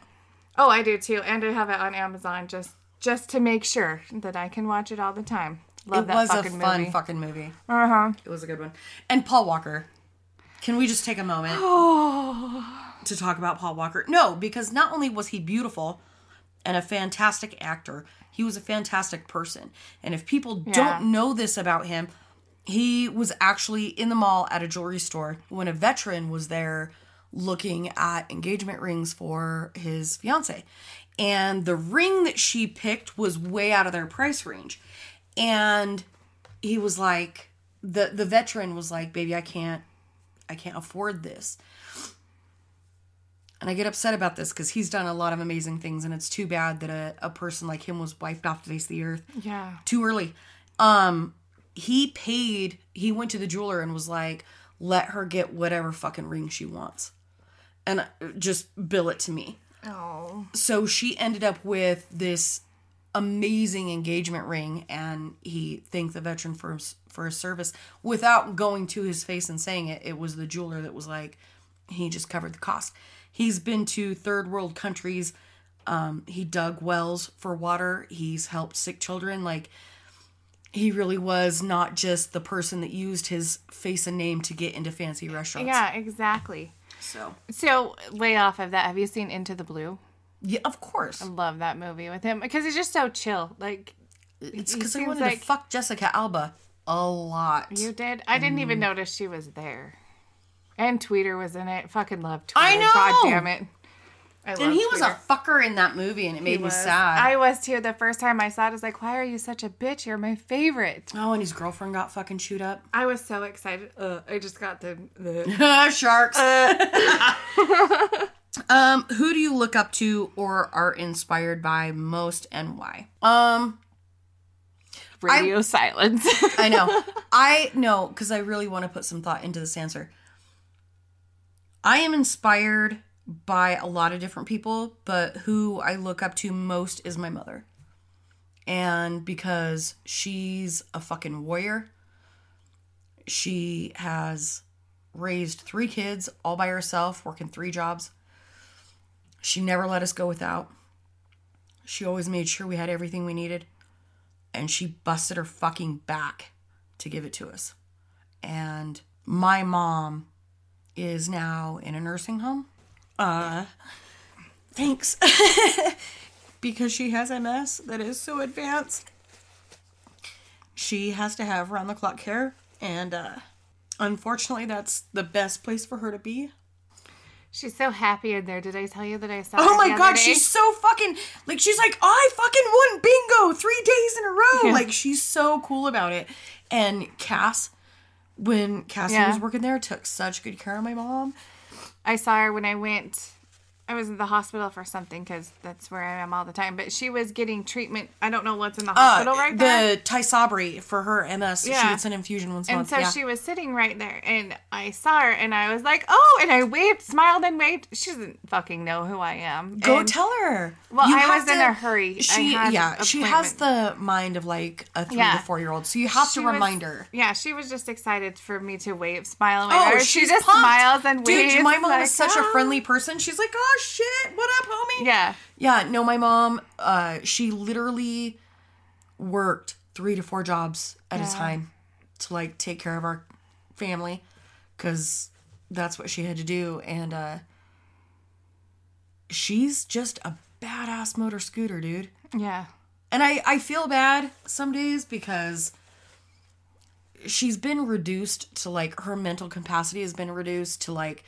Oh, I do too, and I have it on Amazon just just to make sure that I can watch it all the time. Love it that was a fucking fun movie. fucking movie. uh huh. It was a good one. And Paul Walker. Can we just take a moment to talk about Paul Walker? No, because not only was he beautiful and a fantastic actor, he was a fantastic person. And if people Yeah. don't know this about him, he was actually in the mall at a jewelry store when a veteran was there looking at engagement rings for his fiance. And the ring that she picked was way out of their price range. And he was like the the veteran was like, "Baby, I can't I can't afford this." And I get upset about this because he's done a lot of amazing things, and it's too bad that a, a person like him was wiped off the face of the earth Yeah. too early. Um, he paid, he went to the jeweler and was like, let her get whatever fucking ring she wants. And uh, just bill it to me. Oh. So she ended up with this amazing engagement ring and he thanked the veteran for his, for his service without going to his face and saying it. It was the jeweler that was like, he just covered the cost. He's been to third world countries. Um, he dug wells for water. He's helped sick children. Like, he really was not just the person that used his face and name to get into fancy restaurants. Yeah, exactly. So, So, lay off of that. Have you seen Into the Blue? yeah, of course. I love that movie with him because he's just so chill. Like, It's because I wanted like- to fuck Jessica Alba a lot. you did? I didn't Mm. even notice she was there. And Tweeder was in it. Fucking love Tweeder. I know! God damn it. I and love he was a fucker in that movie, and it made me sad. I was too. The first time I saw it, I was like, why are you such a bitch? You're my favorite. oh, and his girlfriend got fucking chewed up. I was so excited. Uh, I just got the. the Sharks. um, who do you look up to or are inspired by most, and why? Um, radio silence. I know. I know because I really want to put some thought into this answer. I am inspired by a lot of different people, but who I look up to most is my mother. And because she's a fucking warrior, she has raised three kids all by herself, working three jobs. She never let us go without. She always made sure we had everything we needed and she busted her fucking back to give it to us. And my mom is now in a nursing home. Uh thanks. because she has MS that is so advanced. She has to have round the clock care and uh unfortunately that's the best place for her to be. She's so happy in there. Did I tell you that I saw? Oh my god, day? she's so fucking like she's like, I fucking won bingo three days in a row. Yeah. Like she's so cool about it. And Cass, when Cassie Yeah. was working there, took such good care of my mom. I saw her when I went. I was in the hospital for something because that's where I am all the time. But she was getting treatment. I don't know what's in the hospital Uh, right there. the Tysabri for her MS. She Yeah. gets an infusion once a And month. so yeah. she was sitting right there, and I saw her, and I was like, "Oh!" And I waved, smiled, and waved. She doesn't fucking know who I am. Go And- tell her. Well, You I was in a hurry. She yeah, she has the mind of like a three Yeah. to four year old. So you have She to was- remind her. Yeah, she was just excited for me to wave, smile, and wave. Oh, she just pumped. smiles and waves. Dude, my mom like, is such a "Ah." friendly person. She's like, "Oh shit, what up, homie?" Yeah, Yeah, no, my mom, uh, she literally worked three to four jobs at a time to like take care of our family because that's what she had to do. And uh, she's just a badass motor scooter, dude. yeah. And I, I feel bad some days because she's been reduced to like her mental capacity has been reduced to like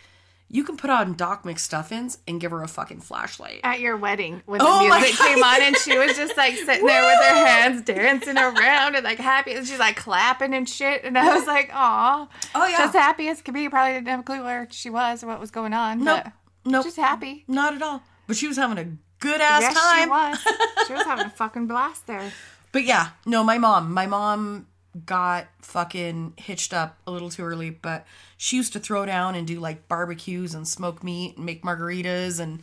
you can put on Doc McStuffins and give her a fucking flashlight. At your wedding, when Oh the music came on, and she was just like sitting there with her hands dancing around and like happy, and she's like clapping and shit. And I was like, "Aw, Oh yeah. just happy as could be." Probably didn't have a clue where she was or what was going on. Nope. but Nope. just happy. Not at all. But she was having a good ass yes, time. she was. She was having a fucking blast there. But yeah, no, my mom. My mom got fucking hitched up a little too early, but she used to throw down and do like barbecues and smoke meat and make margaritas and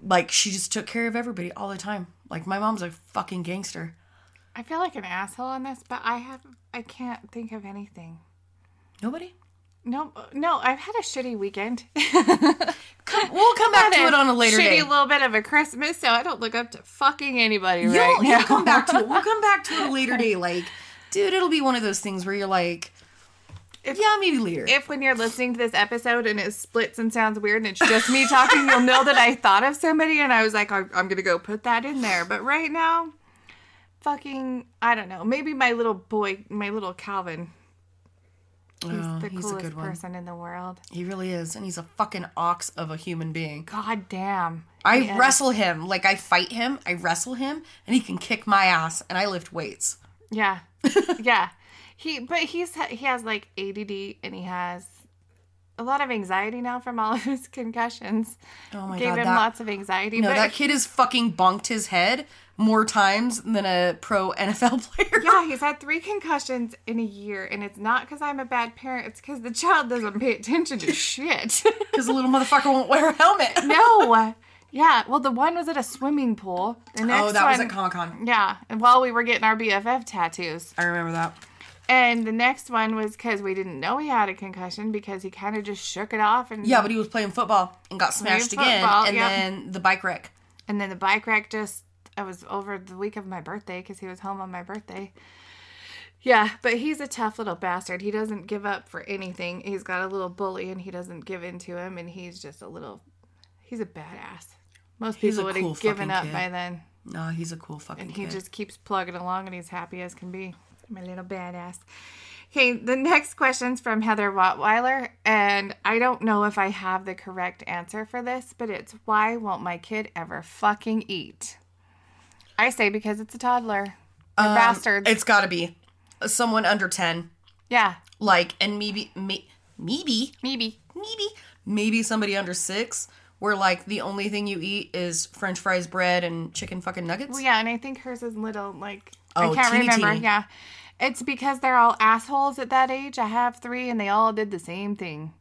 like she just took care of everybody all the time. Like my mom's a fucking gangster. I feel like an asshole on this, but I have I can't think of anything. Nobody? No, no, I've had a shitty weekend. Come, we'll come back to it on a later day. shitty day. little bit of a Christmas, so I don't look up to fucking anybody You'll, right you'll now. come back to it. We'll come back to it a later day. Like, dude, it'll be one of those things where you're like, if, yeah, maybe later. if when you're listening to this episode and it splits and sounds weird and it's just me talking, you'll know that I thought of somebody and I was like, I'm, I'm gonna go put that in there. But right now, fucking, I don't know. Maybe my little boy, my little Calvin. He's Oh, the he's a coolest good person in the world. he really is, and he's a fucking ox of a human being. God damn. I wrestle him, like I fight him, I wrestle him, and he can kick my ass, and I lift weights. Yeah, yeah. He, but he's he has like ADD and he has a lot of anxiety now from all of his concussions. Oh my Gave god, Gave him that, lots of anxiety. no, but that kid has fucking bonked his head more times than a pro NFL player. yeah, he's had three concussions in a year, and it's not because I'm a bad parent. It's because the child doesn't pay attention to shit. because the little motherfucker won't wear a helmet. no. Yeah. Well, the one was at a swimming pool. The oh, next oh, that was at Comic Con. Yeah, and while we were getting our BFF tattoos. I remember that. And the next one was because we didn't know he had a concussion because he kind of just shook it off. And Yeah, but he was playing football and got smashed again, football, and yep. then the bike wreck. And then the bike wreck just, I was over the week of my birthday because he was home on my birthday. Yeah, but he's a tough little bastard. He doesn't give up for anything. He's got a little bully and he doesn't give in to him. And he's just a little, he's a badass. Most people a would have given up kid. by then. No, he's a cool fucking kid. And he kid. just keeps plugging along and he's happy as can be. My little badass. Okay, the next question's from Heather Wattweiler, and I don't know if I have the correct answer for this, but it's why won't my kid ever fucking eat? I say because it's a toddler. They're Um, bastards. It's got to be someone under ten, yeah, like, and maybe, may, maybe, maybe. maybe, maybe somebody under six, where like the only thing you eat is French fries, bread, and chicken fucking nuggets. Well, yeah, and I think hers is little. Like Oh, I can't teeny, remember. teeny. Yeah, it's because they're all assholes at that age. I have three, and they all did the same thing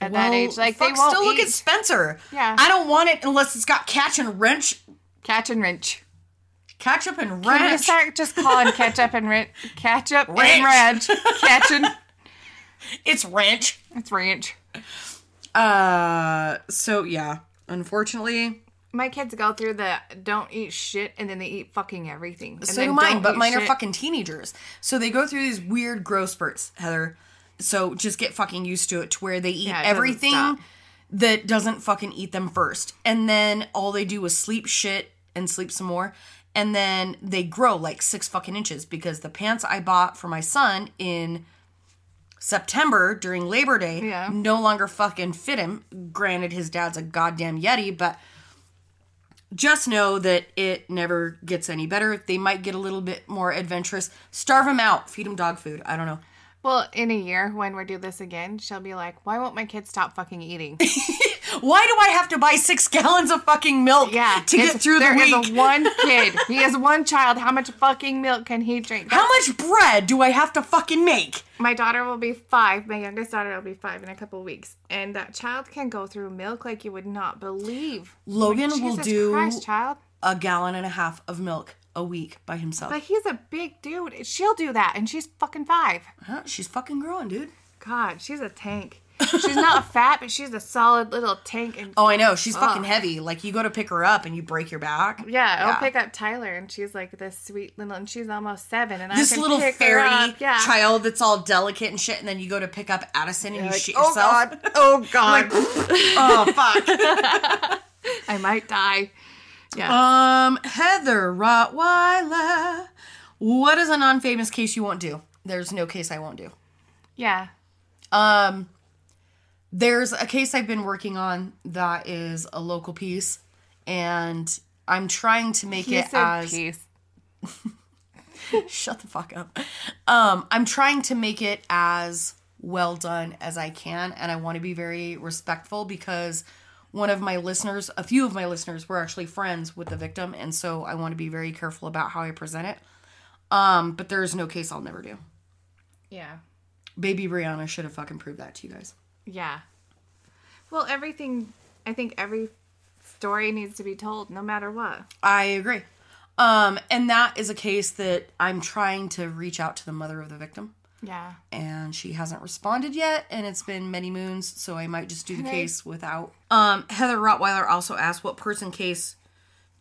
at that age. Like they won't still look at Spencer. Yeah. I don't want it unless it's got catch and wrench, Catch and wrench. ketchup and Can we ranch. start just calling ketchup and ranch? Ketchup Ranch. and ranch. Catching. It's ranch. It's ranch. Uh, so yeah, unfortunately, My kids go through the don't eat shit and then they eat fucking everything. And so then do mine, but mine are fucking teenagers. So they go through these weird growth spurts, Heather. So just get fucking used to it to where they eat Yeah, doesn't everything that doesn't fucking eat them first. And then all they do is sleep shit and sleep some more. And then they grow like six fucking inches because the pants I bought for my son in September during Labor Day Yeah. no longer fucking fit him. Granted, his dad's a goddamn Yeti, but just know that it never gets any better. They might get a little bit more adventurous. Starve them out. Feed them dog food. I don't know. Well, in a year when we do this again, she'll be like, "Why won't my kids stop fucking eating?" Why do I have to buy six gallons of fucking milk Yeah, to get through the there is week? one kid. He has one child. How much fucking milk can he drink? How much bread do I have to fucking make? My daughter will be five. My youngest daughter will be five in a couple weeks, and that child can go through milk like you would not believe. Logan Like, will do Christ, child. a gallon and a half of milk a week by himself. But he's a big dude. She'll do that, and she's fucking five. Huh? She's fucking growing, dude. God, she's a tank. She's not fat, but she's a solid little tank. And Oh, I know. She's fucking heavy. Like you go to pick her up and you break your back. yeah, I'll pick up Tyler, and she's like this sweet little, and she's almost seven, and I This can little fairy. Yeah. child that's all delicate and shit, and then you go to pick up Addison and you Like, shit oh yourself. God, oh God, oh fuck. I might die. Yeah. Um, Heather Rottweiler. What is a non-famous case you won't do? There's no case I won't do. yeah. Um, there's a case I've been working on that is a local piece, and I'm trying to make He it as peace. shut the fuck up. Um, I'm trying to make it as well done as I can, and I want to be very respectful because one of my listeners, a few of my listeners, were actually friends with the victim, and so I want to be very careful about how I present it. Um, but there is no case I'll never do. Yeah. Baby Brianna should have fucking proved that to you guys. Yeah. Well, everything, I think every story needs to be told no matter what. I agree. Um, and that is a case that I'm trying to reach out to the mother of the victim. Yeah. and she hasn't responded yet and it's been many moons so i might just do the Okay. case without um heather rottweiler also asked what person case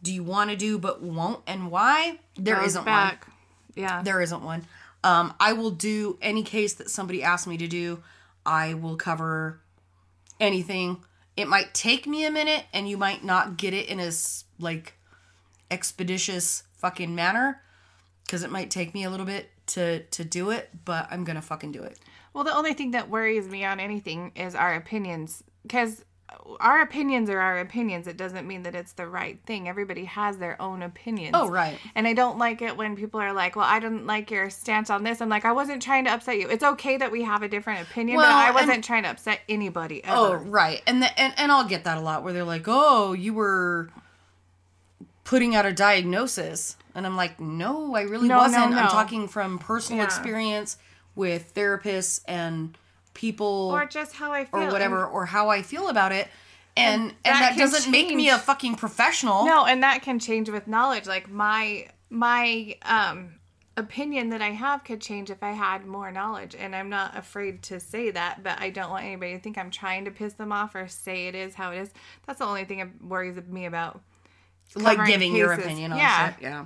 do you want to do but won't and why There not one. Yeah. there isn't one um i will do any case that somebody asks me to do i will cover anything it might take me a minute and you might not get it in as like expeditious fucking manner because it might take me a little bit to to do it but i'm gonna fucking do it Well, the only thing that worries me on anything is our opinions. Because our opinions are our opinions. It doesn't mean that it's the right thing. Everybody has their own opinions. Oh, right. And I don't like it when people are like, "Well, I didn't like your stance on this." I'm like, "I wasn't trying to upset you. It's okay that we have a different opinion, Well, but I wasn't trying to upset anybody ever." Oh, right. And, the, and and I'll get that a lot where they're like, "Oh, you were putting out a diagnosis." And I'm like, "No, I really No, no, wasn't. no. I'm talking from personal Yeah. experience with therapists and people or just how I feel or whatever And- or how I feel about it." And and that that, doesn't make me a fucking professional. No, and that can change with knowledge. Like my my um opinion that I have could change if I had more knowledge, and I'm not afraid to say that. But I don't want anybody to think I'm trying to piss them off or say it is how it is. That's the only thing that worries me about. like giving your opinion on Yeah. shit. Yeah.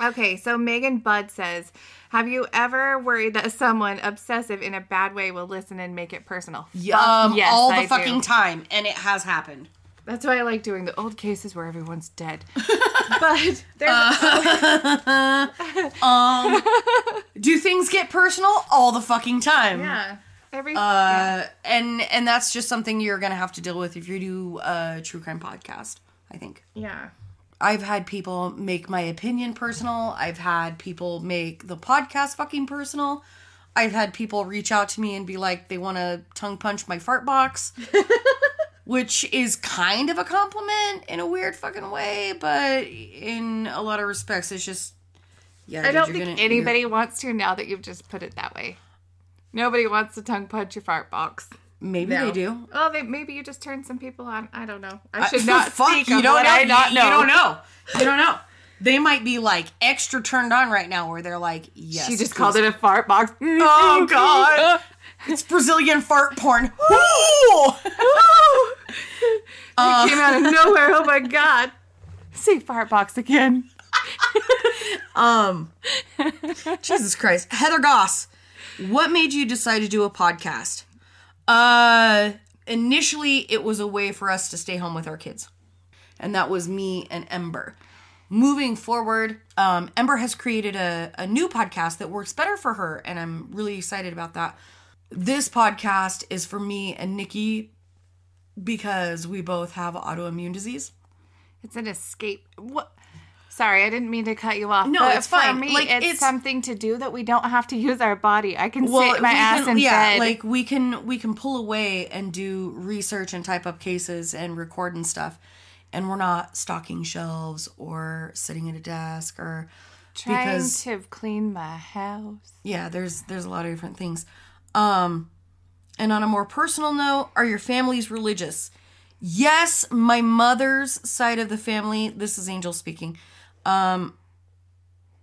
Okay, so Megan Budd says, "Have you ever worried that someone obsessive in a bad way will listen and make it personal?" Fuck Um, yes, all the I do. fucking time, and it has happened. That's why I like doing the old cases where everyone's dead. but there's Do things get personal all the fucking time? yeah, every Uh, and and that's just something you're gonna have to deal with if you do a true crime podcast. I think yeah. I've had people make my opinion personal. I've had people make the podcast fucking personal. I've had people reach out to me and be like they want to tongue punch my fart box, which is kind of a compliment in a weird fucking way, but in a lot of respects, it's just yeah. I don't think gonna- you're- anybody wants to now that you've just put it that way. Nobody wants to tongue punch your fart box. Maybe No. they do. Oh, they maybe you just turned some people on. I don't know. I I- should not fuck, speak you don't. I not you, know. You don't know. You don't know. They might be like extra turned on right now, where they're like, "Yes." She just please. called it a fart box. Oh God! it's Brazilian fart porn. Ooh! It came out of nowhere. Oh my god. Say fart box again. um, Jesus Christ, Heather Goss, what made you decide to do a podcast? Uh, initially, it was a way for us to stay home with our kids, and that was me and Ember. Moving forward, um, Ember has created a, a new podcast that works better for her, and I'm really excited about that. This podcast is for me and Nikki because we both have autoimmune disease. It's an escape. What? Sorry, I didn't mean to cut you off. No, but it's for fine. me, Like, it's, it's- something to do that we don't have to use our body. I can sit my ass can, in yeah, bed. like we can we can pull away and do research and type up cases and record and stuff, and we're not stocking shelves or sitting at a desk or trying because to clean my house. yeah, there's there's a lot of different things. Um, and on a more personal note, are your families religious? Yes, my mother's side of the family. This is Angel speaking. Um,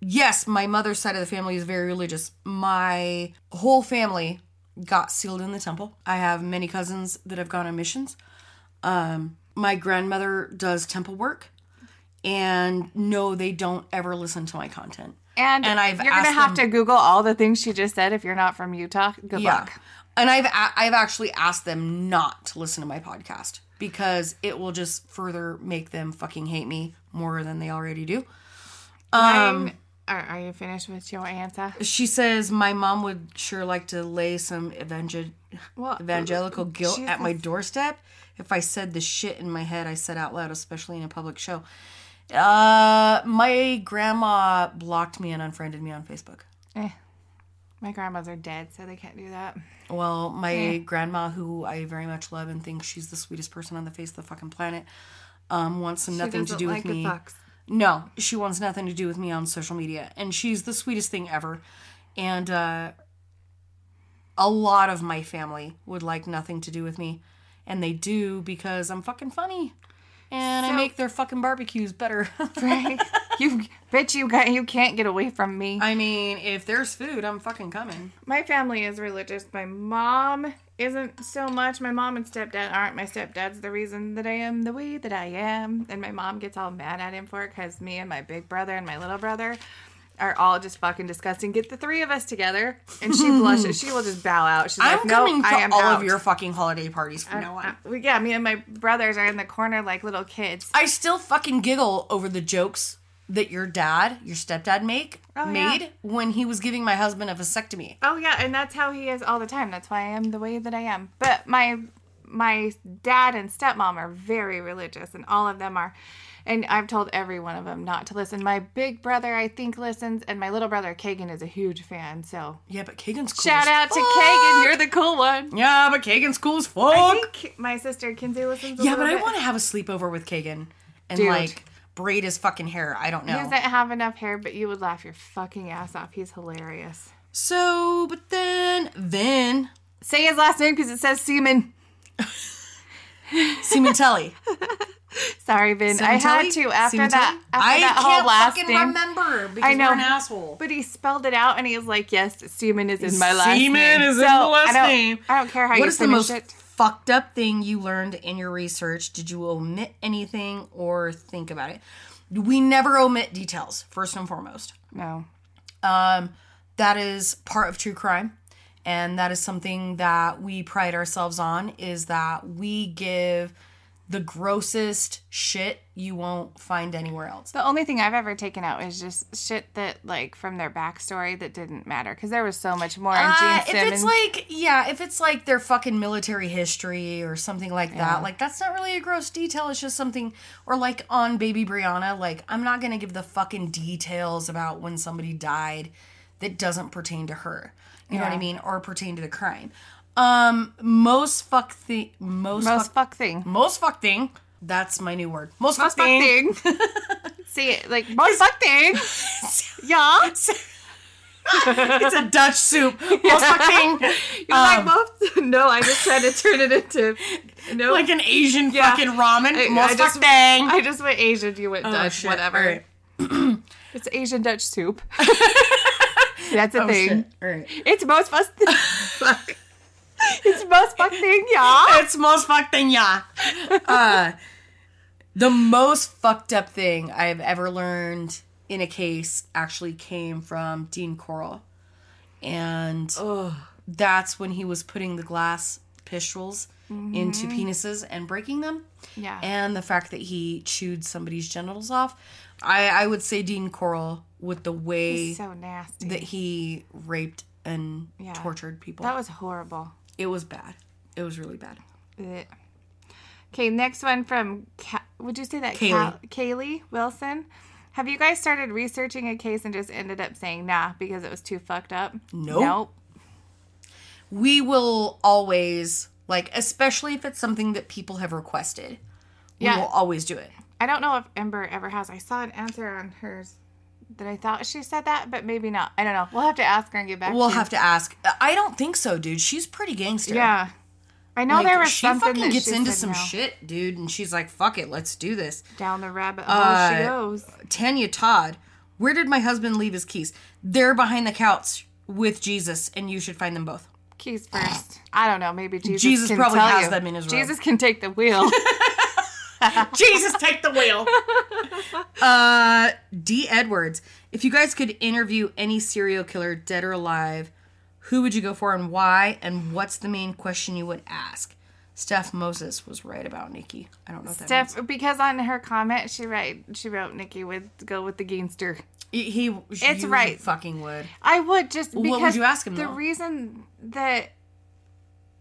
yes, my mother's side of the family is very religious. My whole family got sealed in the temple. I have many cousins that have gone on missions. Um, my grandmother does temple work, and no, they don't ever listen to my content. And, And I've you're gonna have them- to Google all the things she just said if you're not from Utah. Good luck. And I've a- I've actually asked them not to listen to my podcast because it will just further make them fucking hate me more than they already do. Um, are, are you finished with your answer? she says my mom would sure like to lay some evangel- Well, evangelical guilt at my doorstep if I said the shit in my head I said out loud, especially in a public show. Uh, my grandma blocked me and unfriended me on Facebook. Eh. My grandmas are dead, so they can't do that. Well, my grandma, who I very much love and think she's the sweetest person on the face of the fucking planet, um, wants nothing to do like with me. No, she wants nothing to do with me on social media, and she's the sweetest thing ever. And uh, a lot of my family would like nothing to do with me, and they do because I'm fucking funny, and I make their fucking barbecues better. Right? you bitch, you got you can't get away from me. I mean, if there's food, I'm fucking coming. My family is religious. My mom isn't so much. My mom and stepdad aren't. My stepdad's the reason that I am the way that I am. And my mom gets all mad at him for it because me and my big brother and my little brother are all just fucking disgusting. Get the three of us together. And she blushes. She will just bow out. She's I'm like, no, coming to I am all out. of your fucking holiday parties from now on. Uh, yeah, me and my brothers are in the corner like little kids. I still fucking giggle over the jokes that your dad, your stepdad, make Oh, yeah. made when he was giving my husband a vasectomy. Oh yeah, and that's how he is all the time. That's why I am the way that I am. But my my dad and stepmom are very religious, and all of them are. And I've told every one of them not to listen. My big brother, I think, listens, and my little brother, Kagan, is a huge fan. So Yeah, but Kagan's cool. shout out to. Kagan. You're the cool one. Yeah, but Kagan's cool as fuck. I think my sister Kinsey listens. A yeah, but I want to have a sleepover with Kagan and Dude. like braid his fucking hair. I don't know. He doesn't have enough hair, but you would laugh your fucking ass off. He's hilarious. So, but then, then Say his last name because it says Seaman. Simontelli. Sorry, Vin. I had to after that. After I that can't whole last fucking name. remember because I know. we're an asshole. But he spelled it out and he was like, "Yes, Seaman is in my last Seaman name." is in the last I name. I don't care how What you finish most it. Fucked up thing you learned in your research? Did you omit anything or think about it? We never omit details, first and foremost. No. Um, that is part of true crime. And that is something that we pride ourselves on is that we give the grossest shit you won't find anywhere else. The only thing I've ever taken out is just shit that, like, from their backstory that didn't matter because there was so much more in Uh, Gene if it's like, yeah, if it's like their fucking military history or something like Yeah. that, like that's not really a gross detail. It's just something, or like on Baby Brianna, like I'm not gonna give the fucking details about when somebody died that doesn't pertain to her. You know what I mean, or pertain to the crime. Um, most fuck thing, most most fuck, fuck thing. most fuck thing. That's my new word. Most, Most fuck fuck thing. See it like most fuck thing. Yeah. it's a Dutch soup. Most fuck thing. You like most? No, I just tried to turn it into no. Like an Asian Yeah. fucking ramen. I- most I fuck just- thing. I just went Asian. You went Dutch. Oh, shit. Whatever. Right. It's Asian Dutch soup. That's a Oh, thing. shit. All right. It's most fuck. It's most fuck thing, yeah. It's most fucked thing, yeah. Uh, the most fucked up thing I've ever learned in a case actually came from Dean Corll. And that's when he was putting the glass pistols into penises and breaking them. Yeah. And the fact that he chewed somebody's genitals off. I, I would say Dean Corll with the way so nasty. that he raped and Yeah. tortured people. that was horrible. It was bad. It was really bad. Okay, next one from Ka- would you say that Kaylee. Ka- Kaylee Wilson? Have you guys started researching a case and just ended up saying nah because it was too fucked up? Nope. Nope. we will always like especially if it's something that people have requested we Yeah. will always do it I don't know if Ember ever has. I saw an answer on hers that I thought she said that, but maybe not. I don't know. We'll have to ask her and get back. we'll to you. have to ask i don't think so dude she's pretty gangster Yeah. I know like, there was she something fucking that gets into some no. shit dude and she's like fuck it let's do this down the rabbit hole she Uh, goes. tanya todd where did my husband leave his keys they're behind the couch with jesus and you should find them both Keys first. I don't know. Maybe Jesus. Jesus probably has you. them in his room. Jesus can take the wheel. Jesus, take the wheel. uh, D. Edwards. If you guys could interview any serial killer, dead or alive, who would you go for and why? And what's the main question you would ask? Steph Moses was right about Nikki. I don't know what that Steph, because on her comment she write she wrote Nikki would go with the Gangster. He, he It's right. Fucking would. I would just because What would you ask him, The though? reason that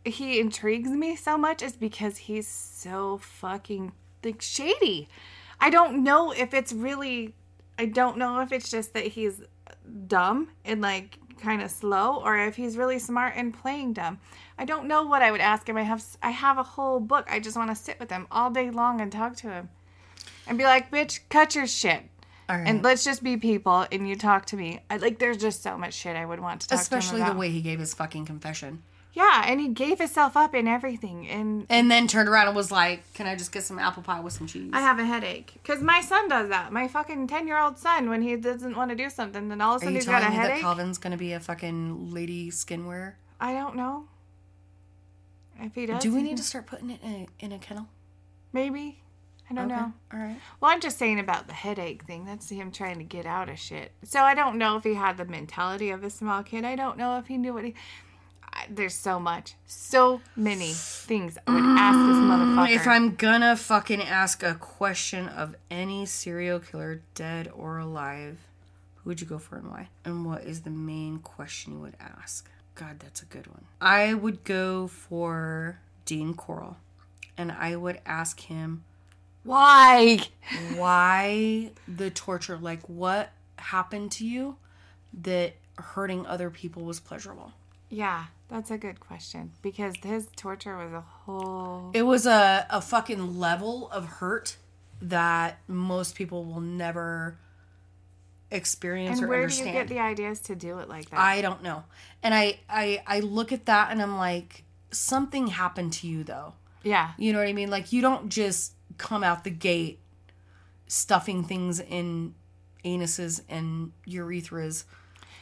he intrigues me so much is because he's so fucking like shady. I don't know if it's really I don't know if it's just that he's dumb and like kind of slow or if he's really smart and playing dumb. I don't know what I would ask him. I have I have a whole book. I just want to sit with him all day long and talk to him. And be like, "Bitch, cut your shit." All right. And let's just be people and you talk to me. I, like there's just so much shit I would want to talk Especially to him the way he gave his fucking confession. Yeah, and he gave himself up in everything and And then turned around and was like, Can I just get some apple pie with some cheese? I have a headache because my son does that. My fucking ten year old son, when he doesn't want to do something, then all of a sudden he's got telling a me that headache. Calvin's gonna be a fucking lady skin wearer? I don't know if he does. Do we need to start putting it in a, in a kennel? Maybe. I don't know. All right. Well, I'm just saying about the headache thing. That's him trying to get out of shit. So I don't know if he had the mentality of a small kid. I don't know if he knew what he. There's so much, so many things I would ask this mm, motherfucker. If I'm gonna fucking ask a question of any serial killer, dead or alive, who would you go for and why? And what is the main question you would ask? God, that's a good one. I would go for Dean Corll and I would ask him Why? why the torture, like what happened to you that hurting other people was pleasurable. Yeah, that's a good question because his torture was a whole. It was a, a fucking level of hurt that most people will never experience And or where do you get the ideas to do it like that? I don't know. And I, I I look at that and I'm like, something happened to you though. yeah, You know what I mean? Like you don't just come out the gate stuffing things in anuses and urethras.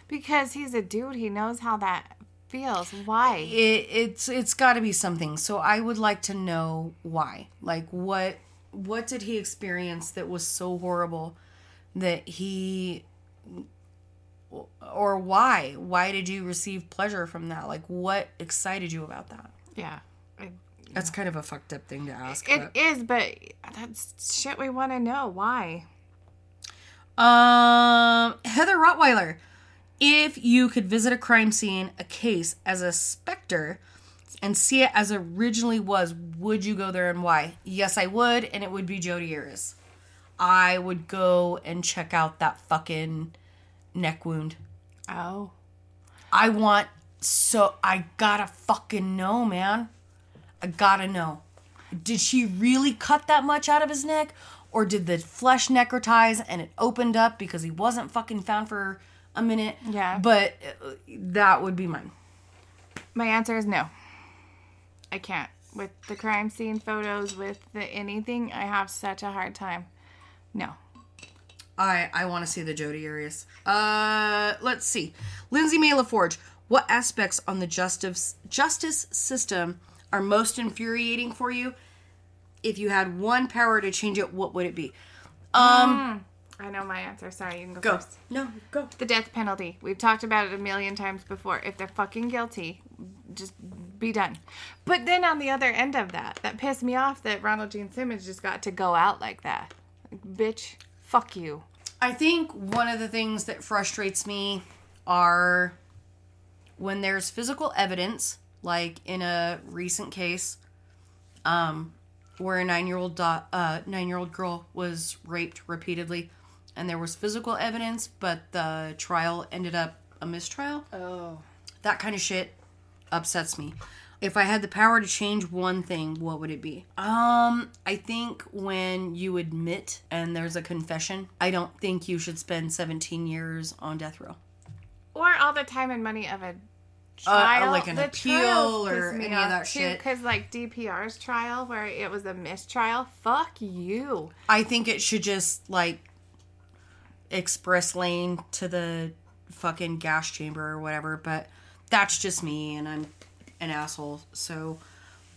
because he's a dude. He knows how that feels. Why? It, it's it's got to be something. So I would like to know why. Like what what did he experience that was so horrible that he or why? Why did you receive pleasure from that? Like what excited you about that? Yeah. That's kind of a fucked up thing to ask. it but- is, but that's shit we want to know. Why? Um, Heather Rottweiler. If you could visit a crime scene, a case as a specter, and see it as originally was, would you go there and why? Yes, I would, and it would be Jodi Arias. I would go and check out that fucking neck wound. Oh. I want so I gotta fucking know, man. I gotta know. Did she really cut that much out of his neck? Or did the flesh necrotize and it opened up because he wasn't fucking found for a minute? Yeah. But uh, that would be mine. My answer is no. I can't. With the crime scene photos, with the anything, I have such a hard time. No. I I want to see the Jodi Arias. Uh, let's see. Lindsay May LaForge. What aspects on the justice justice system are most infuriating for you? If you had one power to change it, what would it be? Um, I know my answer. Sorry, you can go, go. first. No, go. The death penalty. We've talked about it a million times before. If they're fucking guilty, just be done. But then on the other end of that, that pissed me off that Ronald Gene Simmons just got to go out like that. Like, bitch, fuck you. I think one of the things that frustrates me are when there's physical evidence, like in a recent case, um, where a nine-year-old do- uh, nine-year-old girl was raped repeatedly, and there was physical evidence, but the trial ended up a mistrial. Oh. That kind of shit upsets me. If I had the power to change one thing, what would it be? Um, I think when you admit and there's a confession, I don't think you should spend 17 years on death row. Or all the time and money of a Uh, trial. like an The appeal or any of that too, shit. Because like DPR's trial, where it was a mistrial, fuck you. I think it should just like express lane to the fucking gas chamber or whatever, but that's just me and I'm an asshole. So,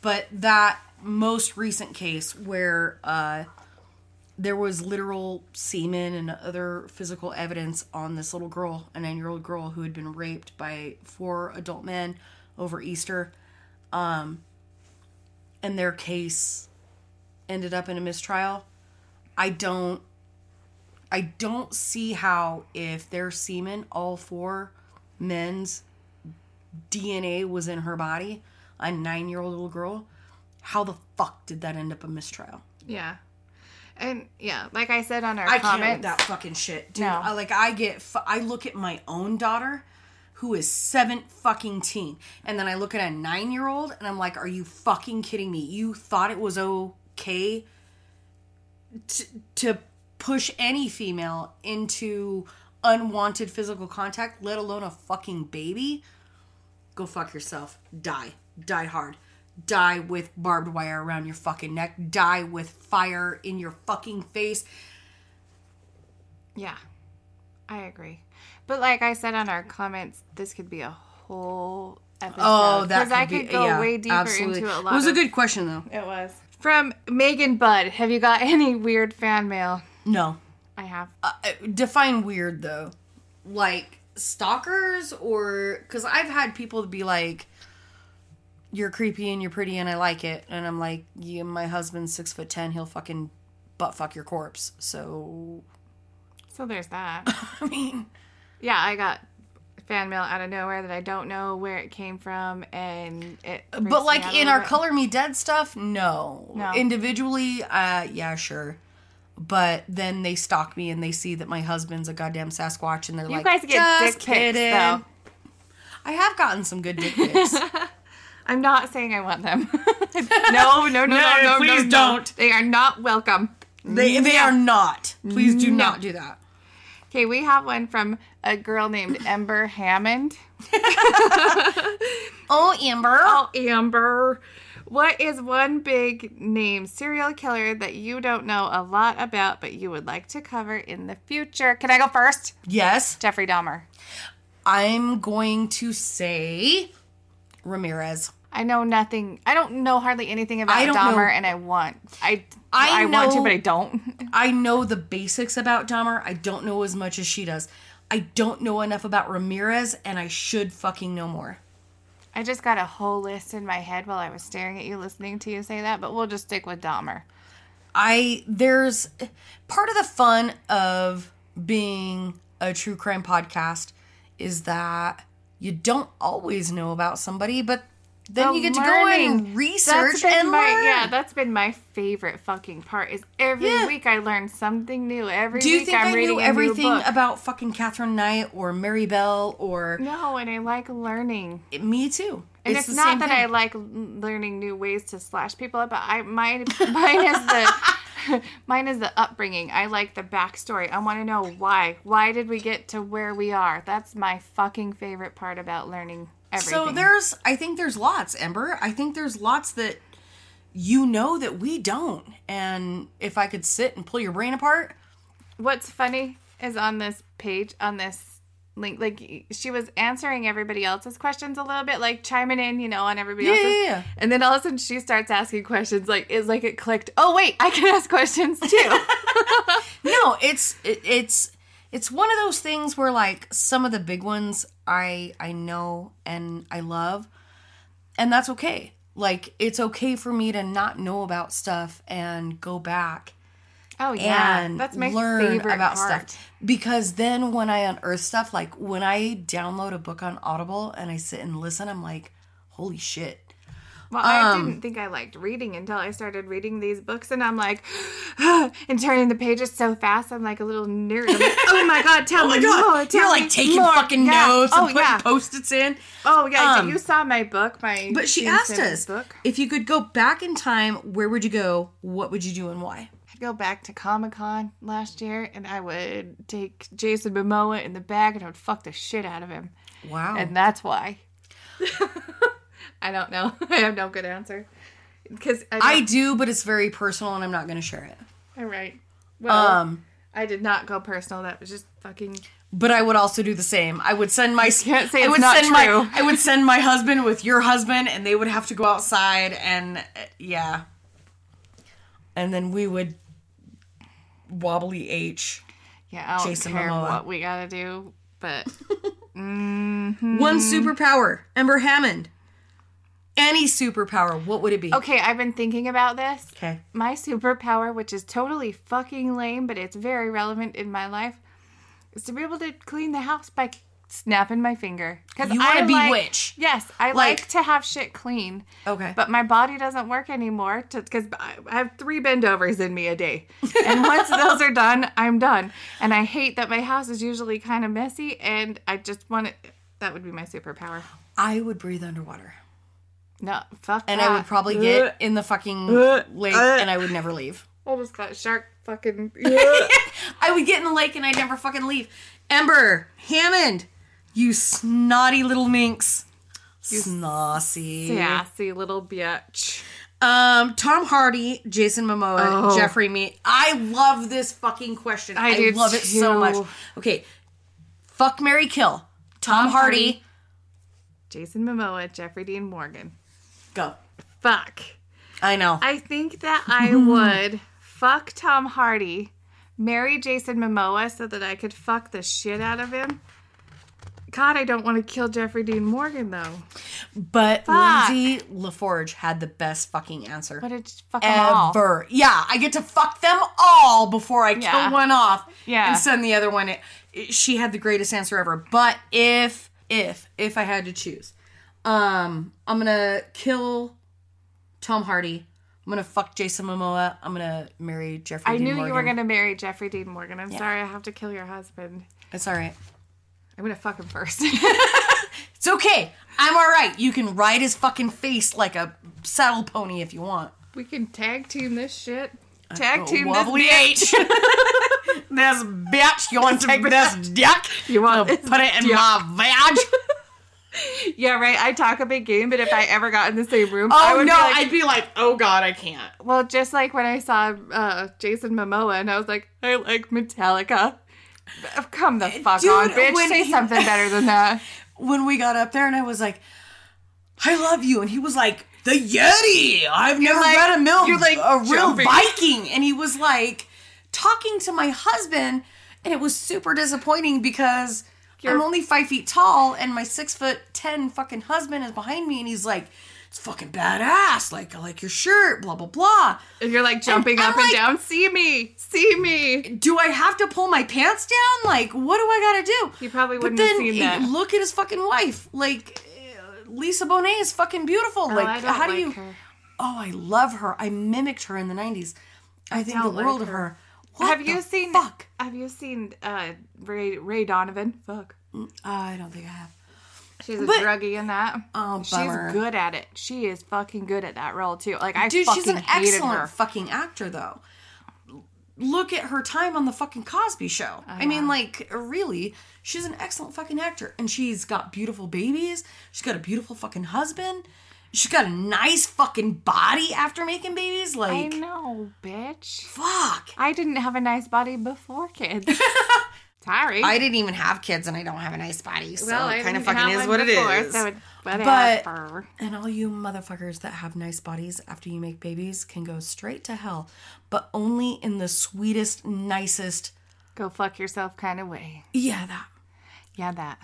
but that most recent case where uh there was literal semen and other physical evidence on this little girl, a nine year old girl who had been raped by four adult men over Easter. Um, and their case ended up in a mistrial. I don't I don't see how if their semen, all four men's DNA was in her body, a nine year old little girl, how the fuck did that end up a mistrial? Yeah. And yeah, like I said on our I can't that fucking shit, dude. No. I, like I get, I look at my own daughter, who is seven fucking teen, and then I look at a nine year old, and I'm like, are you fucking kidding me? You thought it was okay to, to push any female into unwanted physical contact, let alone a fucking baby? Go fuck yourself. Die. Die hard. Die with barbed wire around your fucking neck. Die with fire in your fucking face. yeah, I agree. But like I said on our comments, this could be a whole episode. Oh, that because I could be- go yeah, way deeper absolutely. into it. a lot. It was a good question though. It was from Megan Budd. Have you got any weird fan mail? No, I have. uh, define weird though. Like stalkers or because I've had people be like, "You're creepy and you're pretty and I like it," and I'm like, "Yeah, my husband's six foot ten. He'll fucking butt fuck your corpse." So So there's that. I mean, yeah, I got fan mail out of nowhere that I don't know where it came from, and it. But like in our bit. Color Me Dead stuff, no. No. Individually, uh, yeah, sure. But then they stalk me and they see that my husband's a goddamn Sasquatch, and they're You like, guys get "Just dick pics, kidding." though. I have gotten some good dick pics. I'm not saying I want them. no, no, no, no, no, no, please no. don't. They are not welcome. they they are not. Please do No. not do that. Okay, we have one from a girl named Ember Hammond. Oh, Amber. Oh, Amber. What is one big name serial killer that you don't know a lot about but you would like to cover in the future? Can I go first? Yes, Jeffrey Dahmer. I'm going to say Ramirez. I know nothing. I don't know hardly anything about Dahmer, know- and I want. I I I, want to, but I don't. I know the basics about Dahmer. I don't know as much as she does. I don't know enough about Ramirez, and I should fucking know more. I just got a whole list in my head while I was staring at you, listening to you say that. But we'll just stick with Dahmer. I there's part of the fun of being a true crime podcast is that you don't always know about somebody, but then you get to go learning. and research and my, learn. Yeah, that's been my favorite fucking part. Is every Yeah. week I learn something new. Every Do you week think I'm I reading knew everything about fucking Catherine Knight or Mary Bell or No, and I like learning. me too? And it's, the not that thing. I like learning new ways to slash people up, but I mine mine is the mine is the upbringing. I like the backstory. I want to know why. Why did we get to where we are? That's my fucking favorite part about learning everything. So there's, I think there's lots, Ember. I think there's lots that you know that we don't. And if I could sit and pull your brain apart, What's funny is on this page, on this link, like she was answering everybody else's questions a little bit, like chiming in, you know, on everybody Yeah, else's. yeah, yeah. And then all of a sudden she starts asking questions, like it's like it clicked. Oh wait, I can ask questions too. no, it's it, it's it's one of those things where like some of the big ones I I know and I love, and that's okay. Like it's okay for me to not know about stuff and go back oh yeah, and that's my learn favorite about part. stuff because then when I unearth stuff, like when I download a book on Audible and I sit and listen, I'm like, holy shit. Well, I Um, didn't think I liked reading until I started reading these books, and I'm like, and turning the pages so fast, I'm like a little nerd. Like, oh my god, tell me more. Tell You're like taking more." fucking Yeah. notes Oh and putting yeah. post-its in. Oh yeah. Um, you saw my book, my. But she asked us book. if you could go back in time, where would you go? What would you do and why? I'd go back to Comic Con last year, and I would take Jason Momoa in the bag, and I would fuck the shit out of him, Wow. and that's why. I don't know. I have no good answer. Because I, I don't- but it's very personal and I'm not going to share it. all right. Well, Um, I did not go personal. That was just fucking. but I would also do the same. I would send my can't say I it's would not send true. my I would send my husband with your husband and they would have to go outside and uh, yeah. And then we would wobbly H. Yeah, I don't Jason care Momoa. what we gotta do, but One superpower, Ember Hammond. Any superpower, what would it be? okay. I've been thinking about this. Okay. My superpower, which is totally fucking lame, but it's very relevant in my life, is to be able to clean the house by snapping my finger. Because You wanna be like, bewitch. Yes, I Like- like, to have shit clean. Okay. But my body doesn't work anymore because I I have three bendovers in me a day. And once those are done, I'm done. And I hate that my house is usually kind of messy and I just want it. That would be my superpower. I would breathe underwater. No, fuck And that. I would probably get in the fucking Uh, lake uh. and I would never leave. almost got shark fucking. I would get in the lake and I'd never fucking leave. Ember, Hammond, you snotty little minx. Snossy. Sassy little bitch. Um, Tom Hardy, Jason Momoa, Oh. Jeffrey Me. I love this fucking question. I, I do love it so much. Okay. Fuck Mary Kill. Tom, Tom Hardy. Hardy. Jason Momoa, Jeffrey Dean Morgan. Go. Fuck. I know. I think that I would fuck Tom Hardy, marry Jason Momoa so that I could fuck the shit out of him. God, I don't want to kill Jeffrey Dean Morgan though. but Fuck. Lindsay LaForge had the best fucking answer. But it's fuck ever. Yeah, I get to fuck them all before I Yeah. kill one off Yeah. and send the other one. It, it- she had the greatest answer ever. But if if if I had to choose, um, I'm gonna kill Tom Hardy. I'm gonna fuck Jason Momoa. I'm gonna marry Jeffrey. I Dean knew you were gonna marry Jeffrey Dean Morgan. I'm sorry, I have to kill your husband. It's all right. I'm gonna fuck him first. It's okay. I'm all right. You can ride his fucking face like a saddle pony if you want. we can tag team this shit. Tag Oh, team this bitch. This bitch, you want to take this dick? You want this Put it in my vag? Yeah, right. I talk a big game, but if I ever got in the same room, I Oh would no, be like, I'd be like, oh god, I can't. well, just like when I saw uh, Jason Momoa, and I was like, I like Metallica. Come the fuck Dude, on, bitch. Say he- something better than that. When we got up there and I was like, I love you, and he was like, the Yeti. I've never like- met a mil, you're like a real jumping. Viking, and he was like talking to my husband, and it was super disappointing because I'm only five feet tall, and my six foot ten fucking husband is behind me, and he's like. It's fucking badass. Like, I like your shirt, blah, blah, blah. And you're like jumping I'm up and like- down. See me, see me. do I have to pull my pants down? Like, what do I gotta do? You probably wouldn't have then seen eh, that. look at his fucking wife. Like, Lisa Bonet is fucking beautiful. like, oh, I don't how like do you? her. Oh, I love her. I mimicked her in the '90s. I, think the don't like world of her. her. What have you seen? Fuck. Have you seen uh, Ray Ray Donovan? Fuck. I don't think I have. She's a But- druggie in that. Oh, bummer. She's good at it. She is fucking good at that role too. Like I Dude, fucking she's an hated excellent her. fucking actor, though. Look at her time on the fucking Cosby Show. I uh-huh. mean, like, really, she's an excellent fucking actor, and she's got beautiful babies. She's got a beautiful fucking husband. She's got a nice fucking body after making babies. Like I know, bitch. fuck. I didn't have a nice body before kids. Sorry. I didn't even have kids, and I don't have a nice body, so well, it kind of fucking is what before, it is. So whatever. And all you motherfuckers that have nice bodies after you make babies can go straight to hell, but only in the sweetest, nicest. Go fuck yourself kind of way. Yeah, that. Yeah, that.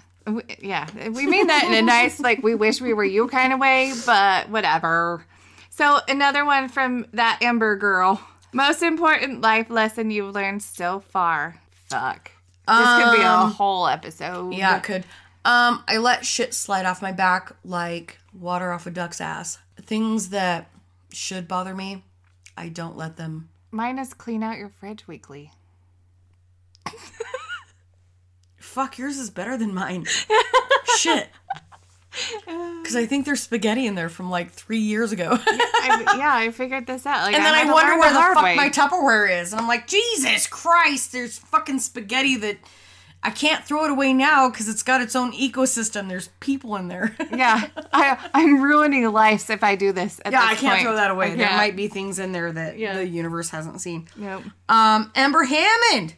Yeah, we mean that in a nice, like, we wish we were you kind of way, but whatever. So, another one from that Ember girl. Most important life lesson you've learned so far. Fuck. This could be a whole episode. Yeah, it could. Um, I let shit slide off my back like water off a duck's ass. Things that should bother me, I don't let them. Mine is clean out your fridge weekly. Fuck, yours is better than mine. shit. Because I think there's spaghetti in there from like three years ago. I, yeah, I figured this out. Like, and then had I wonder where the hard fuck way. my Tupperware is. And I'm like, Jesus Christ, there's fucking spaghetti that I can't throw it away now because it's got its own ecosystem. There's people in there. Yeah, I, I'm ruining lives if I do this. At yeah, this I can't point. throw that away. There might be things in there that Yeah. the universe hasn't seen. Nope. Um, Ember Hammond,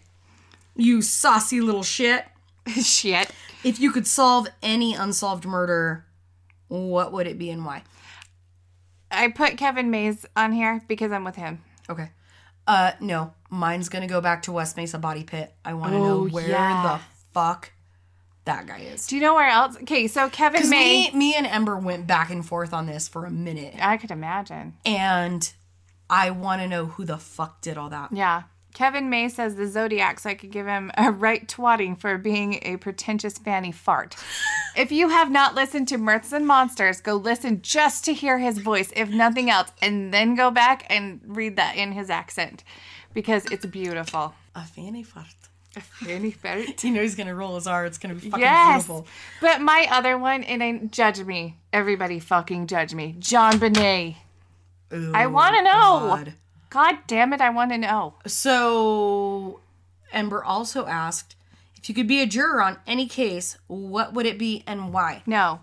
you saucy little shit. Shit. If you could solve any unsolved murder, what would it be and why? I put Kevin Mays on here because I'm with him. Okay. Uh, no, mine's gonna go back to West Mesa Body Pit. I want to know Oh, where yeah. the fuck that guy is. Do you know where else? Okay, so Kevin May. me, me and Ember went back and forth on this for a minute, I could imagine. and I want to know who the fuck did all that. Yeah. Kevin May says the Zodiac, so I could give him a right twatting for being a pretentious fanny fart. if you have not listened to Mirths and Monsters, go listen just to hear his voice, if nothing else, and then go back and read that in his accent because it's beautiful. A fanny fart. A fanny fart. You know he's gonna roll his R. It's gonna be fucking Yes. beautiful. But my other one, and I judge me. Everybody fucking judge me. JonBenét. Ooh, I want to know. God. God damn it, I want to know. So, Ember also asked if you could be a juror on any case, what would it be and why? No,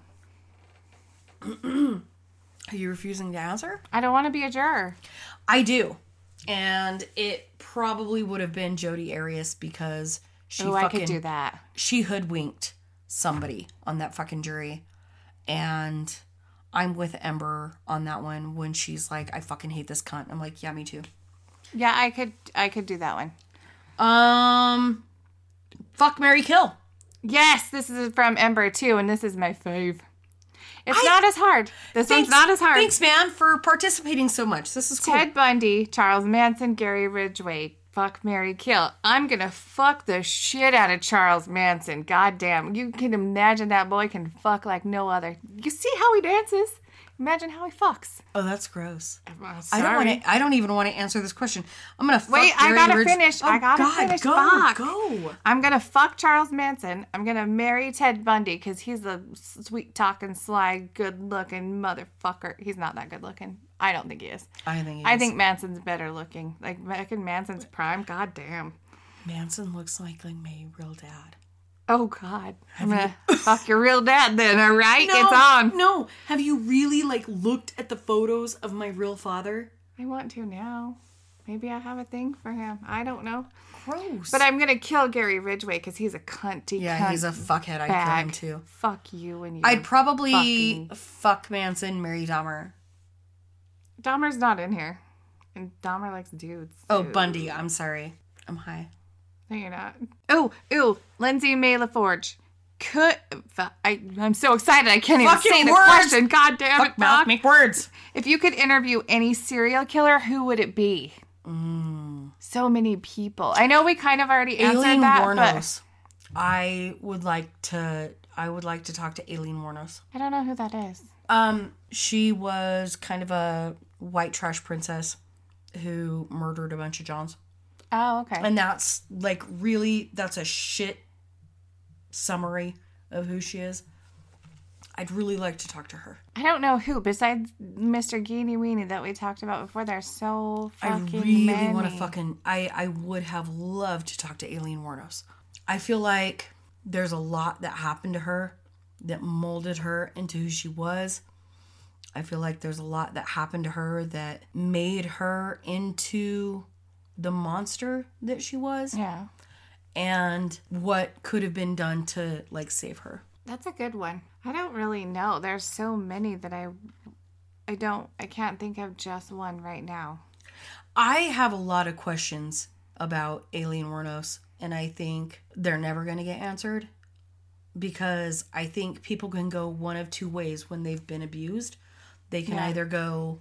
Are you refusing to answer? I don't want to be a juror. I do. And it probably would have been Jodi Arias because she Oh, I could do that. she hoodwinked somebody on that fucking jury. And I'm with Ember on that one when she's like, I fucking hate this cunt. I'm like, yeah, me too. Yeah, I could. I could do that one. Um, fuck Mary Kill. Yes, this is from Ember too, and this is my fave. It's I- not as hard. This one's not as hard. Thanks, man, for participating so much. This is cool. Ted Bundy, Charles Manson, Gary Ridgway, fuck Mary Kill. I'm gonna fuck the shit out of Charles Manson. Goddamn. You can imagine that boy can fuck like no other. You see how he dances? Imagine how he fucks. Oh, that's gross. I don't want to. I don't even want to answer this question. I'm gonna fuck Wait, I gotta Ridge- finish. Oh, I gotta God, finish. Go, Fuck. go. I'm gonna fuck Charles Manson. I'm gonna marry Ted Bundy because he's a sweet talking, sly, good looking motherfucker. He's not that good looking. I don't think he is. I think. he I is. think Manson's better looking. Like back in Manson's prime. God damn. Manson looks like like my real dad. Oh God. I'm gonna fuck your real dad then. All right, it's on. No, have you really like looked at the photos of my real father? I want to now. Maybe I have a thing for him. I don't know. Gross. But I'm gonna kill Gary Ridgway because he's a cunty. yeah, cunt he's a fuckhead. I'd kill him too. Fuck you and you. I'd probably fucking- fuck Manson, marry Dahmer. Dahmer's not in here, and Dahmer likes dudes. Oh, too. Bundy. I'm sorry. I'm high. No, you're not. Oh, ooh, Lindsay May LaForge. Could I? I'm so excited. I can't even Fucking say the words! question. God damn it, mouth, Doc. make words. If you could interview any serial killer, who would it be? So many people. I know we kind of already answered Aileen that, Wuornos. I would like to. I would like to talk to Aileen Wuornos. I don't know who that is. Um, she was kind of a white trash princess who murdered a bunch of Johns. Oh, okay. And that's like really that's a shit summary of who she is. I'd really like to talk to her. I don't know who besides Mr. Geeny Weenie that we talked about before. There's so fucking I really want to fucking I I would have loved to talk to Aileen Wuornos. I feel like there's a lot that happened to her that molded her into who she was. I feel like there's a lot that happened to her that made her into the monster that she was Yeah, and what could have been done to like save her. that's a good one. I don't really know. There's so many that I, I don't. I can't think of just one right now. I have a lot of questions about Aileen Wuornos, and I think they're never going to get answered because I think people can go one of two ways when they've been abused. They can Yeah. either go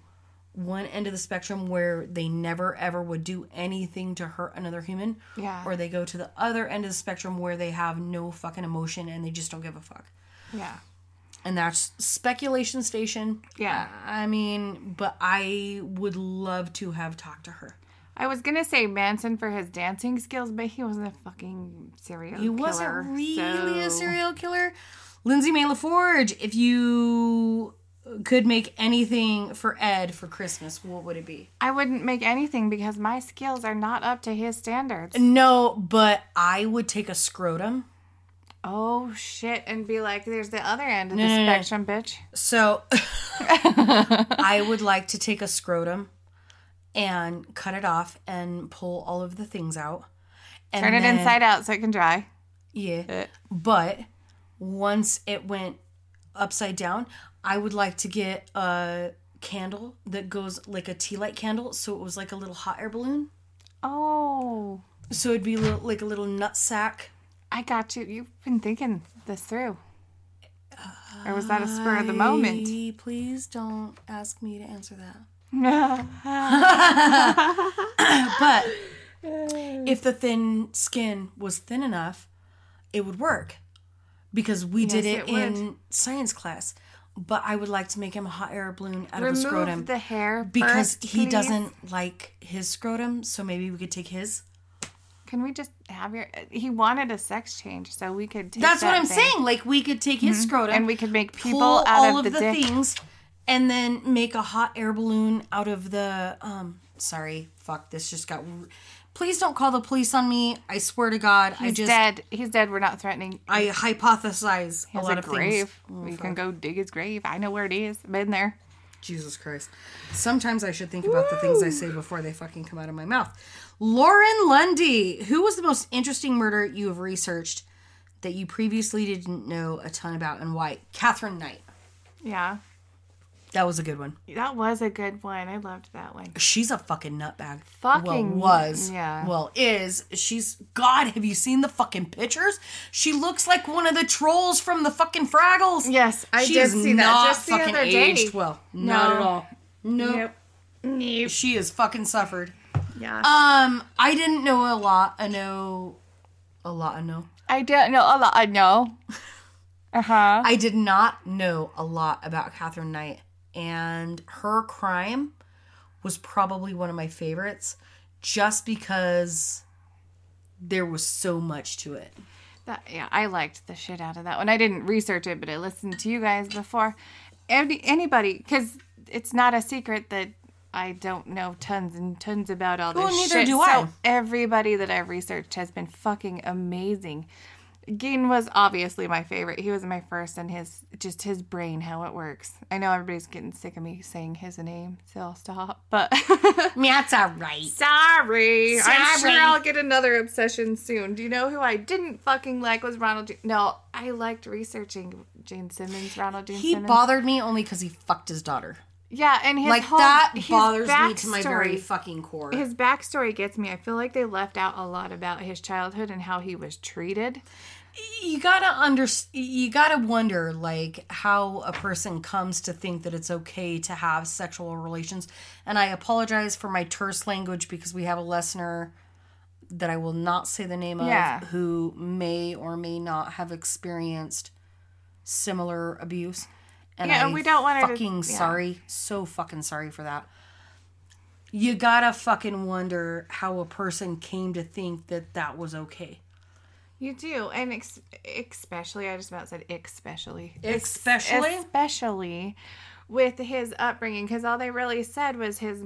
one end of the spectrum where they never ever would do anything to hurt another human, Yeah. or they go to the other end of the spectrum where they have no fucking emotion and they just don't give a fuck. Yeah. And that's speculation station. Yeah. I mean, but I would love to have talked to her. I was gonna say Manson for his dancing skills, but he wasn't a fucking serial He killer. wasn't really a serial killer. Lindsay May LaForge, if you could make anything for Ed for Christmas, what would it be? I wouldn't make anything because my skills are not up to his standards. No, but I would take a scrotum. Oh shit! And be like, "There's the other end of No, the no, no. spectrum, bitch." So I would like to take a scrotum and cut it off and pull all of the things out. And Turn it then- inside out so it can dry. Yeah. Uh. But once it went upside down, I would like to get a candle that goes like a tea light candle, so it was like a little hot air balloon. Oh, So it'd be a little, like a little nut sack. I got you. You've been thinking this through. Or was that a spur of the moment? I- Please don't ask me to answer that. but if the thin skin was thin enough, it would work because we did Yes, it, it would. in science class. But I would like to make him a hot air balloon out of a Remove scrotum the hair because first, he please. doesn't like his scrotum. So maybe we could take his. Can we just have your? He wanted a sex change, so we could. Take That's what that I'm thing. Mm-hmm. saying. Like we could take his scrotum and we could make people out all of of the, things, and then make a hot air balloon out of the. Um, sorry, fuck. This just got. Please don't call the police on me. I swear to God, I He's just dead. He's dead. We're not threatening. I hypothesize He a lot a of grave. things. we can go dig his grave. I know where it is. Been there. Jesus Christ. Sometimes I should think about the things I say before they fucking come out of my mouth. Lauren Lundy, who was the most interesting murder you have researched that you previously didn't know a ton about and why? Catherine Knight. Yeah, That was a good one. that was a good one. I loved that one. She's a fucking nutbag. Fucking- well, was. yeah. Well, is. She's God, have you seen the fucking pictures? She looks like one of the trolls from the fucking Fraggles. Yes, I she did is see that just the fucking other day. aged well. Not at all. Nope. Yep. Yep. She has fucking suffered. Yeah. Um, I didn't know a lot. I know a lot. I know. I don't know a lot. I know. Uh huh. I did not know a lot about Catherine Knight, and her crime was probably one of my favorites, just because there was so much to it. That, yeah, I liked the shit out of that one. I didn't research it, but I listened to you guys before. Any, anybody, because it's not a secret that I don't know tons and tons about all this Well, neither shit. do so everybody that I've researched has been fucking amazing. Gein was obviously my favorite. He was my first, and his just his brain, how it works. I know everybody's getting sick of me saying his name, so I'll stop. But That's all right. Sorry. I'm sure I'll get another obsession soon. Do you know who I didn't fucking like was Ronald J- No, I liked researching Gene Simmons, Ronald Gene He Simmons. bothered me only because he fucked his daughter. Yeah, and his like whole, that bothers me to my very fucking core. His backstory gets me. I feel like they left out a lot about his childhood and how he was treated. you gotta under you gotta wonder like how a person comes to think that it's okay to have sexual relations and i apologize for my terse language because we have a listener that i will not say the name of Yeah. who may or may not have experienced similar abuse and Yeah, I'm we don't want her to- fucking yeah. sorry so fucking sorry for that you gotta fucking wonder how a person came to think that that was okay You do, and ex- especially I just about said especially, Especially? especially with his upbringing, because all they really said was his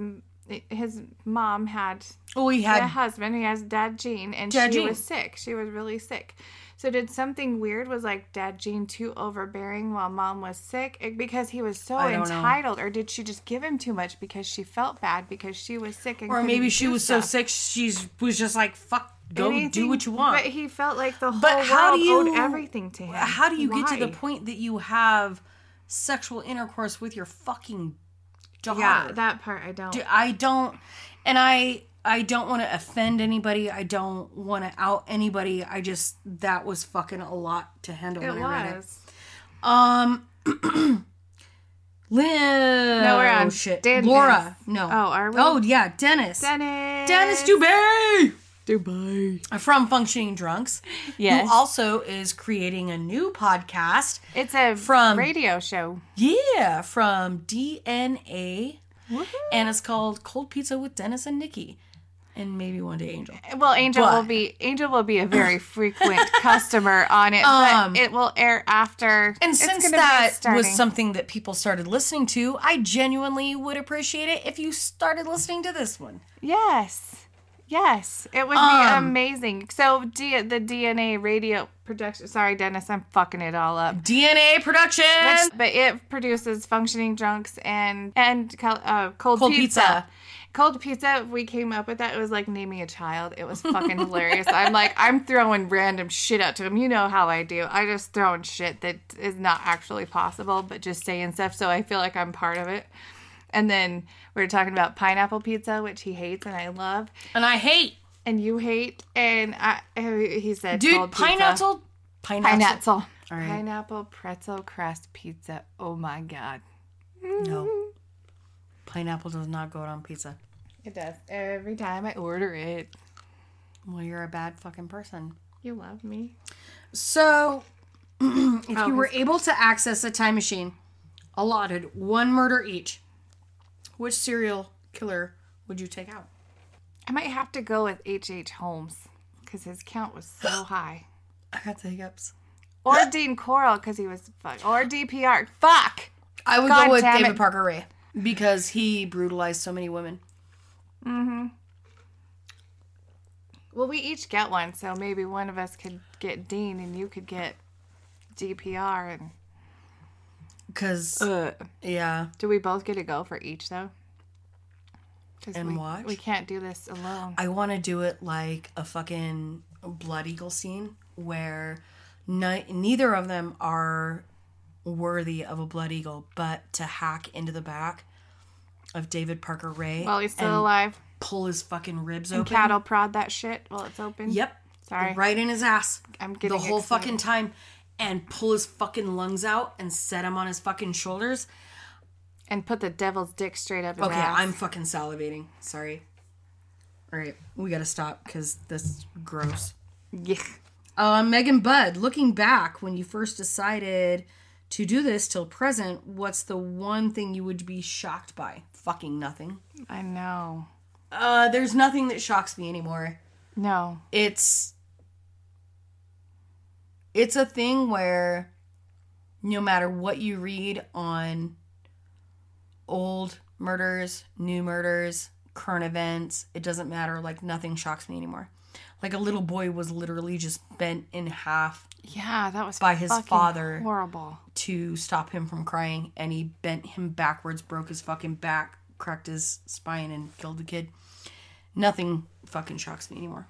his mom had oh he had a husband. He has Dad Jean, and Dad she Jean. was sick. She was really sick. So did something weird? Was like Dad Jean too overbearing while Mom was sick because he was so don't know. entitled, or did she just give him too much because she felt bad because she was sick and or maybe she was so sick she's was just like fuck go do what you want But he felt like the whole But how world do you- owed everything to him. how do you get to the point that you have sexual intercourse with your fucking daughter Yeah, that part I don't. Do- i don't and i i don't want to offend anybody i don't want to out anybody i just that was fucking a lot to handle it when i read it was. um Lynn, No, we're on oh, shit. Dennis. Laura, no. Oh, are we? Oh, yeah, Dennis. Dennis. Dennis Dubé. Dubai. from Functioning Drunks, Yes. who also is creating a new podcast. It's a From- radio show. Yeah, from DNA, and it's called Cold Pizza with Dennis and Nikki, and maybe one day Angel. Well, Angel But- will be Angel will be a very frequent customer on it, Um, but it will air after. And since that was something that people started listening to, I genuinely would appreciate it if you started listening to this one. yes, yes, it would be Um, amazing. So D- the DNA radio production. Sorry, Dennis, I'm fucking it all up. DNA Productions. but it produces functioning drunks and and uh, cold, Cold pizza. pizza. Cold pizza. We came up with that. It was like naming a child. It was fucking hilarious. I'm like, I'm throwing random shit out to them. You know how I do. I just throwing shit that is not actually possible, but just saying stuff. So I feel like I'm part of it. And then we were talking about pineapple pizza, which he hates and I love, And I hate, and you hate. And I, he said, dude, pineapple. Pineapple. Pineapple. Right. Pineapple pretzel crust pizza. Oh my god. No. Pineapple does not go on pizza. It does. Every time I order it. Well, you're a bad fucking person. You love me. So, if Oh, you were able to access a time machine allotted one murder each, which serial killer would you take out? I might have to go with H.H. H. Holmes because his count was so high. I got the hiccups. Or Dean Corll because he was fuck. Or DPR. Fuck. I would God go with David it. Parker Ray because he brutalized so many women. Mm-hmm. Well, we each get one, so maybe one of us could get Dean and you could get DPR. And Because, uh, yeah. do we both get to go for each though? And we, watch? We can't do this alone. I want to do it like a fucking Blood Eagle scene where ni- neither of them are worthy of a Blood Eagle, but to hack into the back of David Parker Ray While he's still alive. pull his fucking ribs And open. cattle prod that shit while it's open. Yep. Sorry. Right in his ass. I'm the getting whole excited. fucking time and pull his fucking lungs out and set him on his fucking shoulders. And put the devil's dick straight up Okay, ass. I'm fucking salivating. Sorry. All right, we got to stop because this is gross. Yeah. Uh, Megan Budd, looking back when you first decided to do this till present, what's the one thing you would be shocked by? Fucking nothing. I know. Uh, there's nothing that shocks me anymore. No. It's it's a thing where no matter what you read on old murders, new murders, current events, it doesn't matter. Like nothing shocks me anymore. Like a little boy was literally just bent in half Yeah, that was By his father. Horrible. to stop him from crying and he bent him backwards, broke his fucking back, cracked his spine and killed the kid. Nothing fucking shocks me anymore.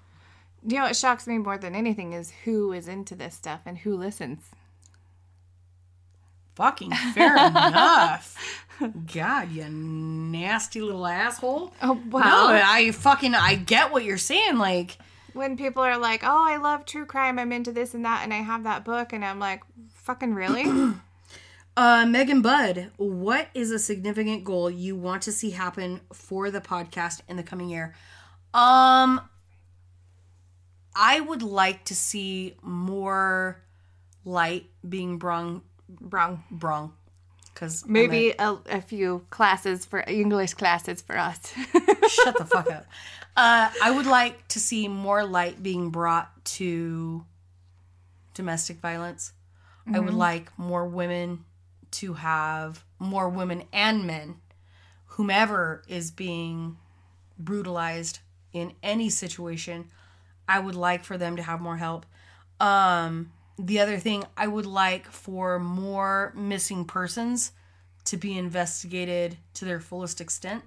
You know what shocks me more than anything is who is into this stuff and who listens. Fucking fair enough. God, you nasty little asshole. Oh wow. No, I fucking I get what you're saying. Like, when people are like, "Oh, I love true crime. I'm into this and that," and I have that book, and I'm like, "Fucking really?" uh, Megan Budd, what is a significant goal you want to see happen for the podcast in the coming year? Um, I would like to see more light being brung, Wrong. brung, because Maybe a, a few classes for English classes for us. Shut the fuck up. Uh, I would like to see more light being brought to domestic violence. I would like more women to have more women and men, whomever is being brutalized in any situation. I would like for them to have more help. Um, the other thing, I would like for more missing persons to be investigated to their fullest extent.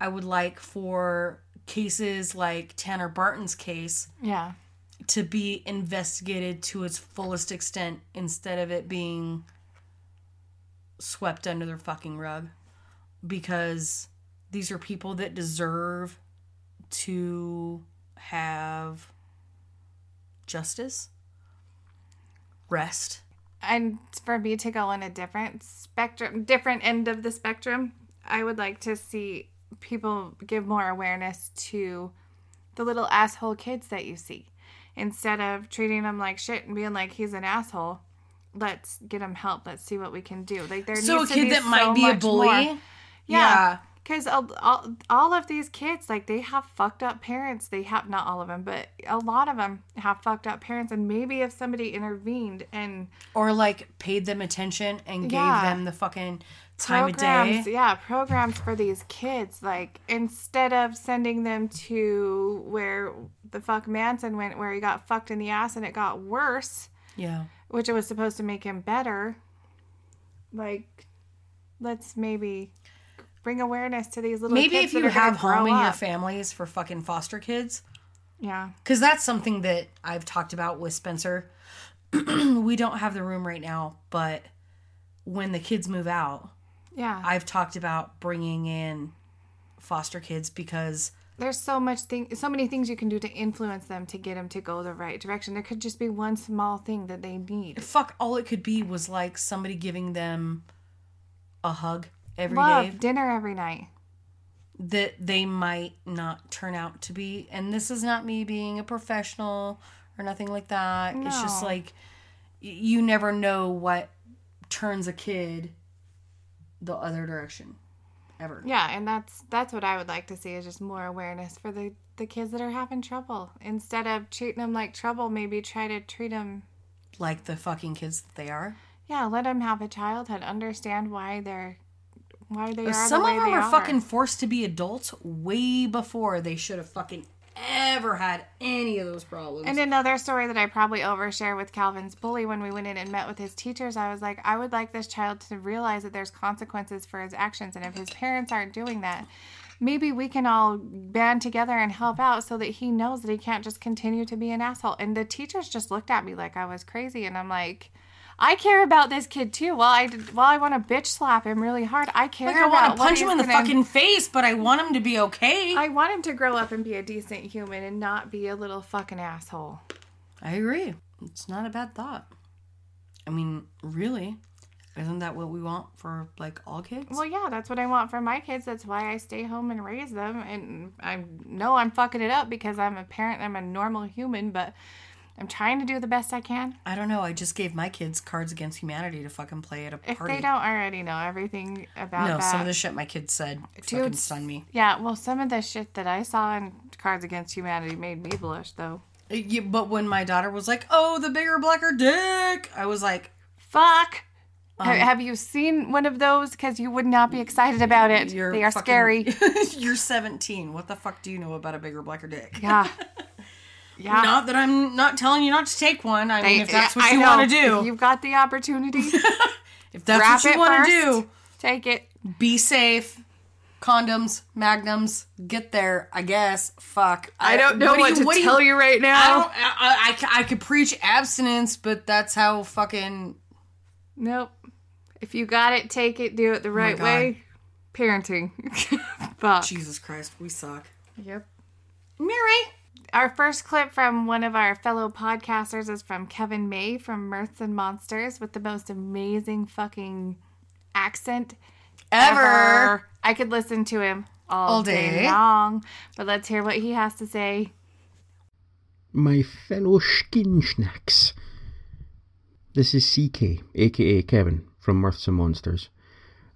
I would like for cases like Tanner Barton's case yeah. to be investigated to its fullest extent instead of it being swept under the fucking rug because these are people that deserve to have justice rest And for me to go on a different spectrum, different end of the spectrum, I would like to see people give more awareness to the little asshole kids that you see. Instead of treating them like shit and being like he's an asshole, let's get him help. Let's see what we can do. Like there so a needs to kid that so might be a bully more. Yeah. Because all, all, all of these kids, like, they have fucked up parents. They have, not all of them, but a lot of them have fucked up parents. And maybe if somebody intervened and or like paid them attention and gave Yeah. them the fucking time of programs, day yeah, programs for these kids, like, instead of sending them to where the fuck Manson went, where he got fucked in the ass and it got worse, yeah which it was supposed to make him better, like, let's maybe bring awareness to these little maybe if you have home in your families for fucking foster kids Yeah. because that's something that I've talked about with Spencer. we don't have the room right now, but when the kids move out, Yeah. I've talked about bringing in foster kids because There's so much thing so many things you can do to influence them to get them to go the right direction. There could just be one small thing that they need. fuck, all it could be was like somebody giving them a hug every day Love, dinner every night. that they might not turn out to be. And this is not me being a professional or nothing like that. It's just like you never know what turns a kid the other direction ever. Yeah, and that's that's what I would like to see is just more awareness for the the kids that are having trouble. Instead of treating them like trouble, maybe try to treat them Like the fucking kids that they are. yeah, let them have a childhood, understand why they're why they are Some the of them are are. fucking forced to be adults way before they should have fucking ever had any of those problems. And another story that I probably overshare with Calvin's bully when we went in and met with his teachers, I was like, I would like this child to realize that there's consequences for his actions. And if his parents aren't doing that, maybe we can all band together and help out so that he knows that he can't just continue to be an asshole. And the teachers just looked at me like I was crazy. And I'm like, I care about this kid too. While I while I want to bitch slap him really hard, I care like I about want to punch him in the gonna- fucking face, but I want him to be okay. I want him to grow up and be a decent human and not be a little fucking asshole. I agree. It's not a bad thought. I mean, really, Isn't that what we want for like all kids? Well, yeah, that's what I want for my kids. That's why I stay home and raise them. And I know I'm fucking it up because I'm a parent. I'm a normal human, but I'm trying to do the best I can. I don't know. I just gave my kids Cards Against Humanity to fucking play at a If party. they don't already know everything about no, that, some of the shit my kids said fucking Dude, stunned me. Yeah, well, some of the shit that I saw in Cards Against Humanity made me blush, though. Uh, yeah, but when my daughter was like, "Oh, the bigger, blacker dick," I was like, Fuck. Um, have, you seen one of those? Because you would not be excited about it. "You're they are fucking- scary. You're 17. What the fuck do you know about a bigger, blacker dick? Yeah. Yeah. Not that I'm not telling you not to take one. I mean, if that's what I you want to do, If you've got the opportunity, if that's what you want to do, Take it. be safe. Condoms, magnums, get there. I guess. Fuck. I don't know what, do you- to do tell you, right I now. don't. I, I, I, I could preach abstinence, but that's how fucking. Nope. If you got it, take it. Do it the oh right God. way. Parenting. Fuck. Jesus Christ, we suck. Yep. Mary. Our first clip from one of our fellow podcasters is from Kevin May from Mirths and Monsters with the most amazing fucking accent Ever. I could listen to him all, All day. day. long. But let's hear what he has to say. my fellow skin snacks. This is CK, aka Kevin, from Mirths and Monsters,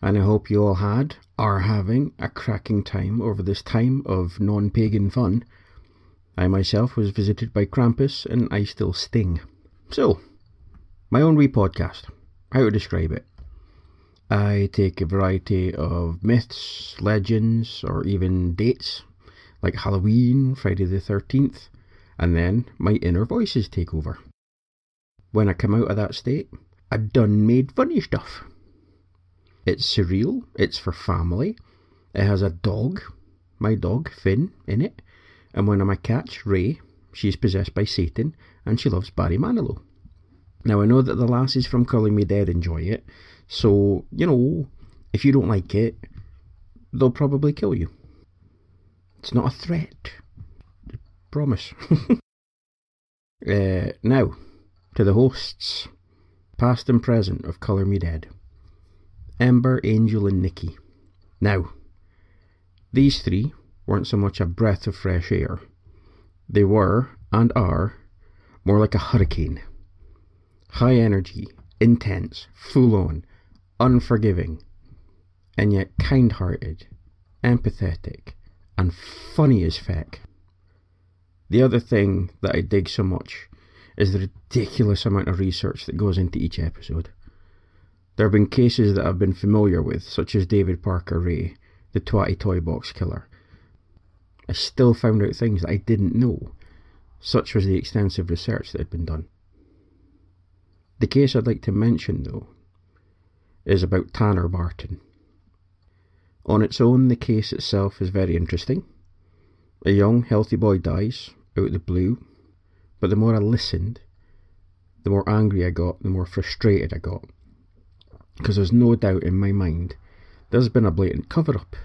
and I hope you all had, are having, a cracking time over this time of non pagan fun. I myself was visited by Krampus, and I still sting. So, my own wee podcast. How to describe it? I take a variety of myths, legends, or even dates, like Halloween, Friday the 13th, and then my inner voices take over. When I come out of that state, I done made funny stuff. It's surreal, it's for family, it has a dog, my dog Finn, in it, and one of my cats, Ray, she's possessed by Satan and she loves Barry Manilow. Now I know that the lasses from Colour Me Dead enjoy it, so, you know, if you don't like it, they'll probably kill you. It's not a threat. Promise. uh, now, to the hosts, past and present of Colour Me Dead Ember, Angel, and Nikki. Now, these three weren't so much a breath of fresh air. They were, and are, more like a hurricane. High energy, intense, full on, unforgiving, and yet kind hearted, empathetic, and funny as feck. The other thing that I dig so much is the ridiculous amount of research that goes into each episode. There have been cases that I've been familiar with, such as David Parker Ray, the Twatty Toy Box Killer. I still found out things that I didn't know. Such was the extensive research that had been done. The case I'd like to mention, though, is about Tanner Barton. On its own, the case itself is very interesting. A young, healthy boy dies out of the blue, but the more I listened, the more angry I got, the more frustrated I got. Because there's no doubt in my mind there's been a blatant cover up.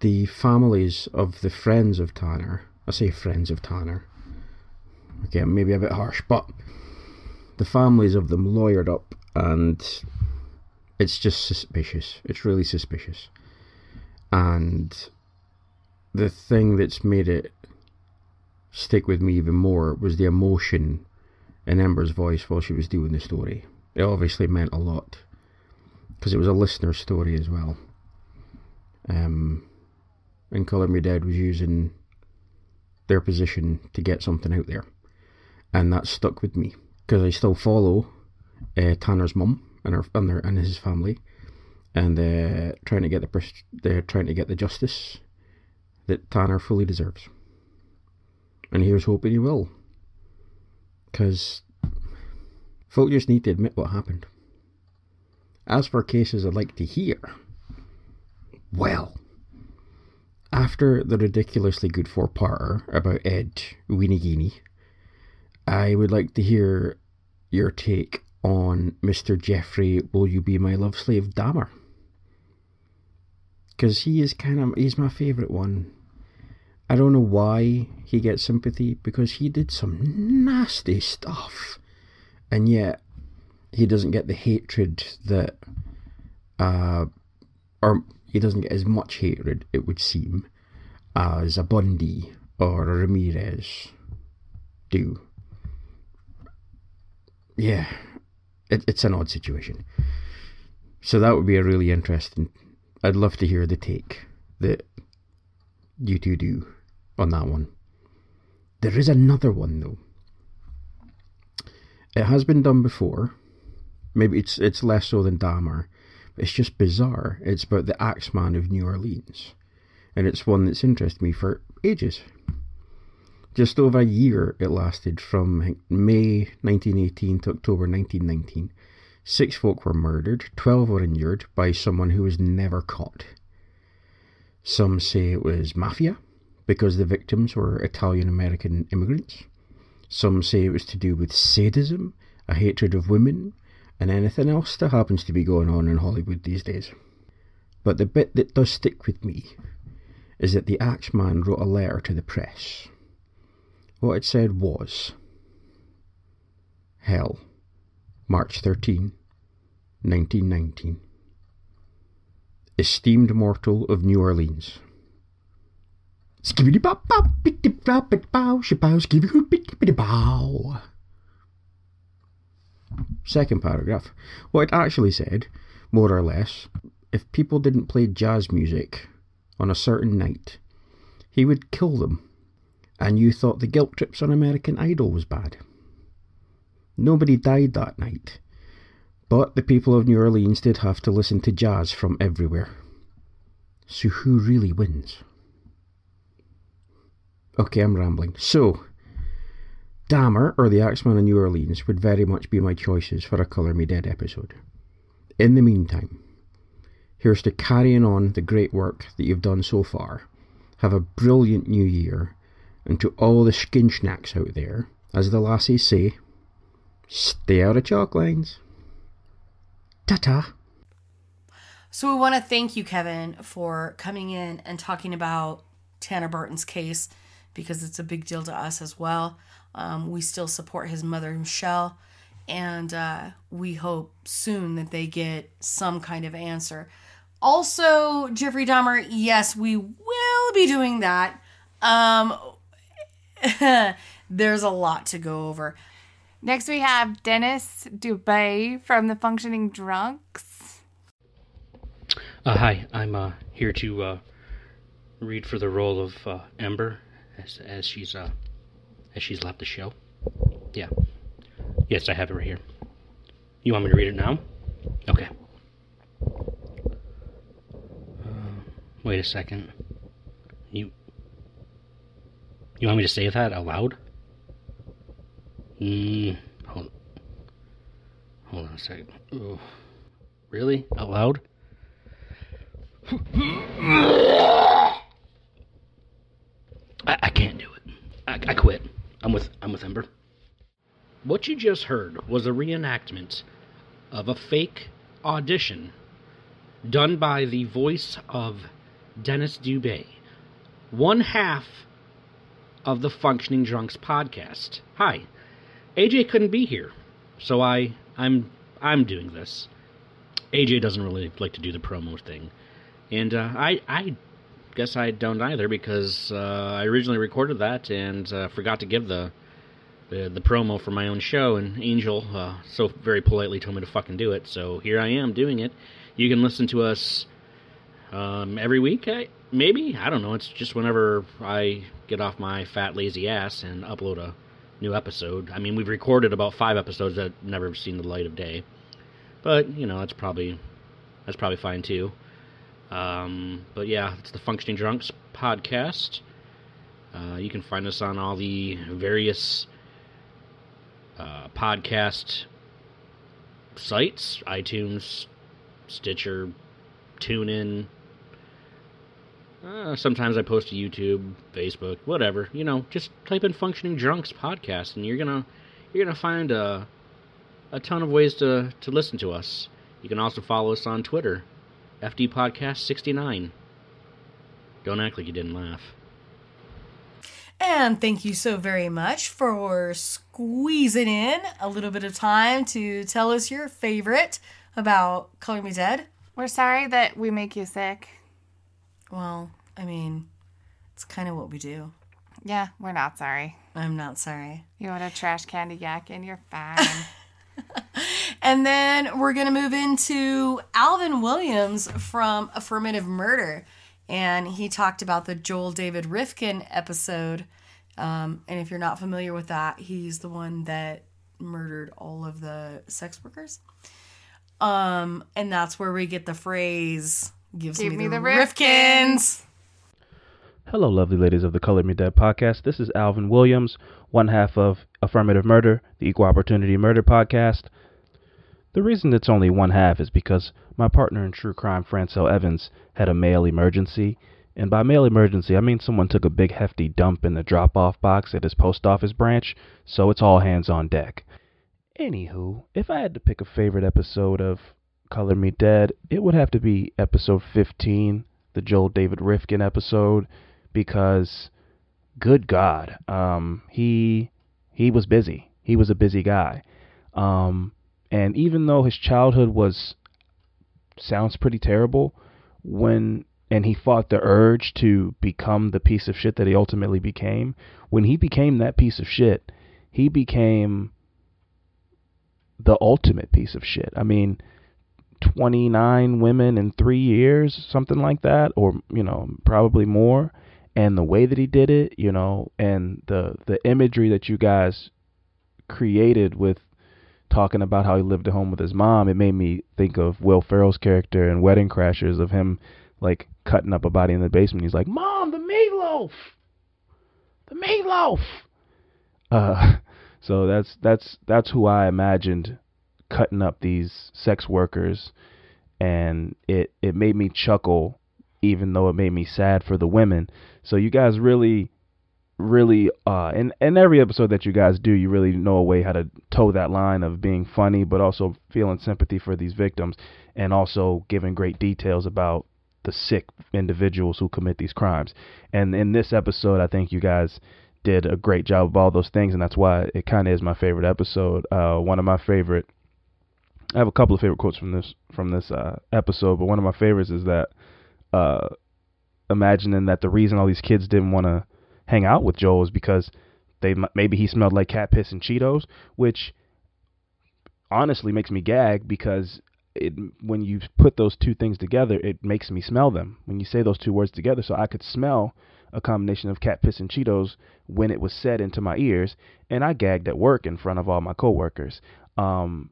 The families of the friends of Tanner, I say friends of Tanner, okay, maybe a bit harsh, but the families of them lawyered up and it's just suspicious. It's really suspicious. And the thing that's made it stick with me even more was the emotion in Ember's voice while she was doing the story. It obviously meant a lot because it was a listener story as well. Um, and Colour Me Dead was using their position to get something out there, and that stuck with me because I still follow uh, Tanner's mum and her and, their, and his family, and uh, trying to get the they're trying to get the justice that Tanner fully deserves. And here's hoping he will, because folk just need to admit what happened. As for cases I'd like to hear, well, after the ridiculously good four-parter about Ed Weenigeenie, I would like to hear your take on Mr. Jeffrey Will You Be My Love Slave Dahmer. Because he is kind of, he's my favourite one. I don't know why he gets sympathy, because he did some nasty stuff. And yet, he doesn't get the hatred that, uh, or he doesn't get as much hatred, it would seem, as a Bundy or a Ramirez do. Yeah, it, it's an odd situation. So that would be a really interesting. I'd love to hear the take that you two do on that one. There is another one though. It has been done before. Maybe it's it's less so than Dahmer. It's just bizarre. It's about the Axeman of New Orleans. And it's one that's interested me for ages. Just over a year it lasted from May 1918 to October 1919. Six folk were murdered, 12 were injured by someone who was never caught. Some say it was mafia, because the victims were Italian American immigrants. Some say it was to do with sadism, a hatred of women, and anything else that happens to be going on in Hollywood these days. But the bit that does stick with me is that the Axeman wrote a letter to the press. What it said was Hell, March 13, 1919. Esteemed mortal of New Orleans. Skibbity bop bop bitty bop it bow shabow skibby hoop bitty bitty bow. Second paragraph. What it actually said, more or less, if people didn't play jazz music on a certain night, he would kill them. And you thought the guilt trips on American Idol was bad. Nobody died that night. But the people of New Orleans did have to listen to jazz from everywhere. So who really wins? Okay, I'm rambling. So, Dahmer or the Axeman in New Orleans would very much be my choices for a Colour Me Dead episode. In the meantime, here's to carrying on the great work that you've done so far. Have a brilliant new year, and to all the skin schnacks out there, as the lassies say, stay out of chalk lines. Ta ta. So we want to thank you, Kevin, for coming in and talking about Tanner Barton's case because it's a big deal to us as well. Um, we still support his mother, Michelle, and uh, we hope soon that they get some kind of answer. Also, Jeffrey Dahmer, yes, we will be doing that. Um, there's a lot to go over. Next, we have Dennis Dubay from the Functioning Drunks. Uh, hi, I'm uh, here to uh, read for the role of uh, Ember as, as she's uh, as she's left the show. Yeah. Yes, I have it right here. You want me to read it now? Okay. Uh, wait a second. You. You want me to say that out loud? Mm, hold. Hold on a second. Really? Out loud? I, I can't do it. I, I quit. I'm with I'm with Ember. What you just heard was a reenactment of a fake audition done by the voice of Dennis Dubé, one half of the Functioning Drunks podcast. Hi, AJ couldn't be here, so I I'm I'm doing this. AJ doesn't really like to do the promo thing, and uh, I I guess I don't either because uh, I originally recorded that and uh, forgot to give the, the the promo for my own show, and Angel uh, so very politely told me to fucking do it. So here I am doing it. You can listen to us um, every week, I, maybe. I don't know. It's just whenever I get off my fat lazy ass and upload a new episode. I mean, we've recorded about five episodes that never seen the light of day, but you know that's probably that's probably fine too. Um, but yeah, it's the Functioning Drunks podcast. Uh, you can find us on all the various uh, podcast sites iTunes, Stitcher, TuneIn. Uh, sometimes I post to YouTube, Facebook, whatever. You know, just type in "Functioning Drunks podcast" and you're gonna you're gonna find a a ton of ways to to listen to us. You can also follow us on Twitter FD Podcast 69. Don't act like you didn't laugh. And thank you so very much for squeezing in a little bit of time to tell us your favorite about Colour Me Dead. We're sorry that we make you sick. Well, I mean, it's kind of what we do. Yeah, we're not sorry. I'm not sorry. You want a trash candy yak and you're fine. And then we're going to move into Alvin Williams from Affirmative Murder. And he talked about the Joel David Rifkin episode. Um, and if you're not familiar with that, he's the one that murdered all of the sex workers. Um, and that's where we get the phrase gives Give me, me the, the Rifkins. Hello, lovely ladies of the Colour Me Dead podcast. This is Alvin Williams, one half of Affirmative Murder, the Equal Opportunity Murder podcast. The reason it's only one half is because my partner in true crime, Francel Evans, had a mail emergency. And by mail emergency, I mean someone took a big hefty dump in the drop off box at his post office branch, so it's all hands on deck. Anywho, if I had to pick a favorite episode of Colour Me Dead, it would have to be episode 15, the Joel David Rifkin episode, because good God, um, he he was busy. He was a busy guy. Um, and even though his childhood was sounds pretty terrible, when and he fought the urge to become the piece of shit that he ultimately became, when he became that piece of shit, he became the ultimate piece of shit. I mean, 29 women in 3 years, something like that or, you know, probably more. And the way that he did it, you know, and the the imagery that you guys created with talking about how he lived at home with his mom, it made me think of Will Ferrell's character in Wedding Crashers of him like cutting up a body in the basement. He's like, "Mom, the meatloaf, the meatloaf." Uh, so that's that's that's who I imagined cutting up these sex workers, and it it made me chuckle, even though it made me sad for the women. So you guys really really uh in in every episode that you guys do you really know a way how to toe that line of being funny but also feeling sympathy for these victims and also giving great details about the sick individuals who commit these crimes. And in this episode i think you guys did a great job of all those things and that's why it kind of is my favorite episode. Uh one of my favorite i have a couple of favorite quotes from this from this uh episode but one of my favorites is that uh imagining that the reason all these kids didn't want to hang out with Joel is because they maybe he smelled like cat piss and Cheetos, which honestly makes me gag because it when you put those two things together, it makes me smell them. When you say those two words together, so I could smell a combination of cat piss and Cheetos when it was said into my ears, and I gagged at work in front of all my coworkers. Um,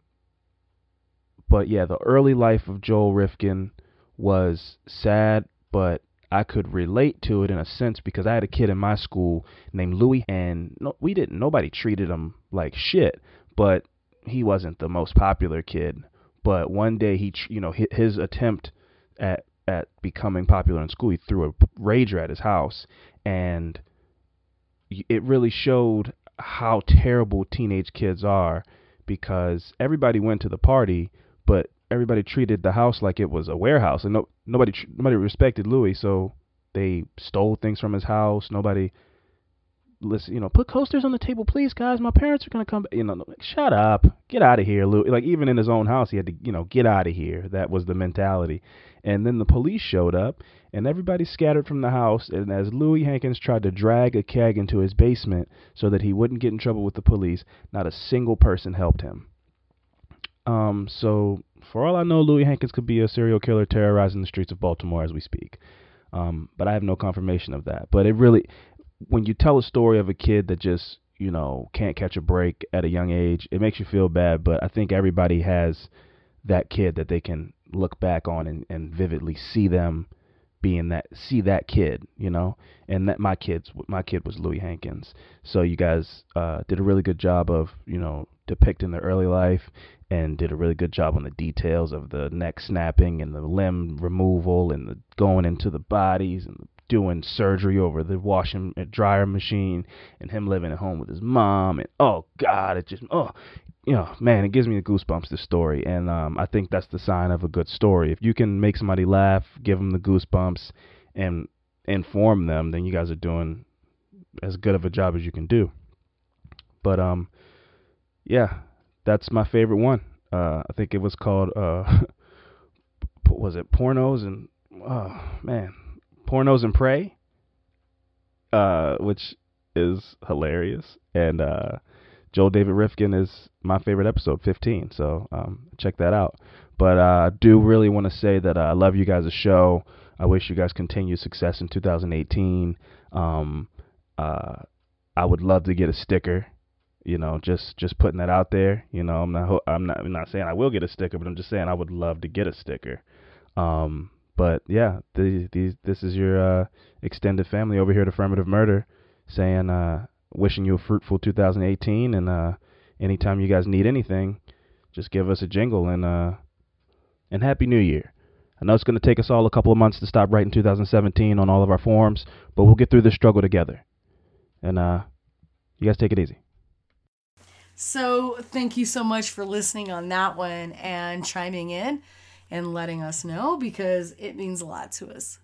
but yeah, the early life of Joel Rifkin was sad, but I could relate to it in a sense because I had a kid in my school named Louis, and no, we didn't. Nobody treated him like shit, but he wasn't the most popular kid. But one day he, you know, his attempt at at becoming popular in school, he threw a rager at his house, and it really showed how terrible teenage kids are because everybody went to the party, but everybody treated the house like it was a warehouse, and no nobody nobody respected Louis, so they stole things from his house. Nobody listen, you know, put coasters on the table, please, guys. My parents are gonna come. You know, like, shut up, get out of here, Louis. Like even in his own house, he had to, you know, get out of here. That was the mentality. And then the police showed up, and everybody scattered from the house. And as Louis Hankins tried to drag a keg into his basement so that he wouldn't get in trouble with the police, not a single person helped him. Um, so for all I know, Louis Hankins could be a serial killer terrorizing the streets of Baltimore as we speak. Um, but I have no confirmation of that. But it really, when you tell a story of a kid that just, you know, can't catch a break at a young age, it makes you feel bad. But I think everybody has that kid that they can look back on and, and vividly see them being that see that kid you know and that my kids my kid was louis hankins so you guys uh did a really good job of you know depicting their early life and did a really good job on the details of the neck snapping and the limb removal and the going into the bodies and doing surgery over the washing and dryer machine and him living at home with his mom and oh god it just oh you know man it gives me the goosebumps this story and um i think that's the sign of a good story if you can make somebody laugh give them the goosebumps and inform them then you guys are doing as good of a job as you can do. But um, yeah, that's my favorite one. Uh, I think it was called uh, was it pornos and oh man, pornos and prey, uh, which is hilarious. And uh, Joel David Rifkin is my favorite episode, 15. So um, check that out. But uh, I do really want to say that uh, I love you guys' show. I wish you guys continued success in 2018. Um, uh, I would love to get a sticker. You know, just just putting that out there. You know, I'm not I'm not I'm not saying I will get a sticker, but I'm just saying I would love to get a sticker. Um, but yeah, these these this is your uh, extended family over here at Affirmative Murder, saying uh, wishing you a fruitful 2018, and uh, anytime you guys need anything, just give us a jingle and uh, and happy New Year. I know it's going to take us all a couple of months to stop writing 2017 on all of our forms, but we'll get through this struggle together. And uh, you guys take it easy. So, thank you so much for listening on that one and chiming in and letting us know because it means a lot to us.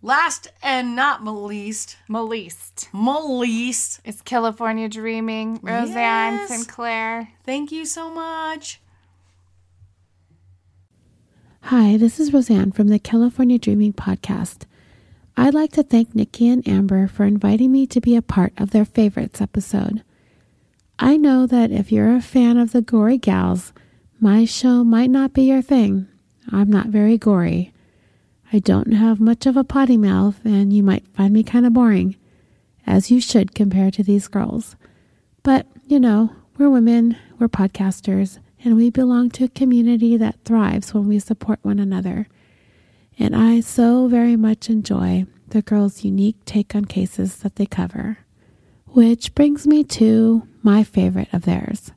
Last and not least, Meliste. Meliste. It's California Dreaming. Roseanne Yes. Sinclair. Thank you so much. Hi, this is Roseanne from the California Dreaming Podcast. I'd like to thank Nikki and Ember for inviting me to be a part of their favorites episode. I know that if you're a fan of the gory gals, my show might not be your thing. I'm not very gory. I don't have much of a potty mouth, and you might find me kind of boring, as you should compared to these girls. But, you know, we're women, we're podcasters, and we belong to a community that thrives when we support one another. And I so very much enjoy the girls' unique take on cases that they cover. Which brings me to my favorite of theirs.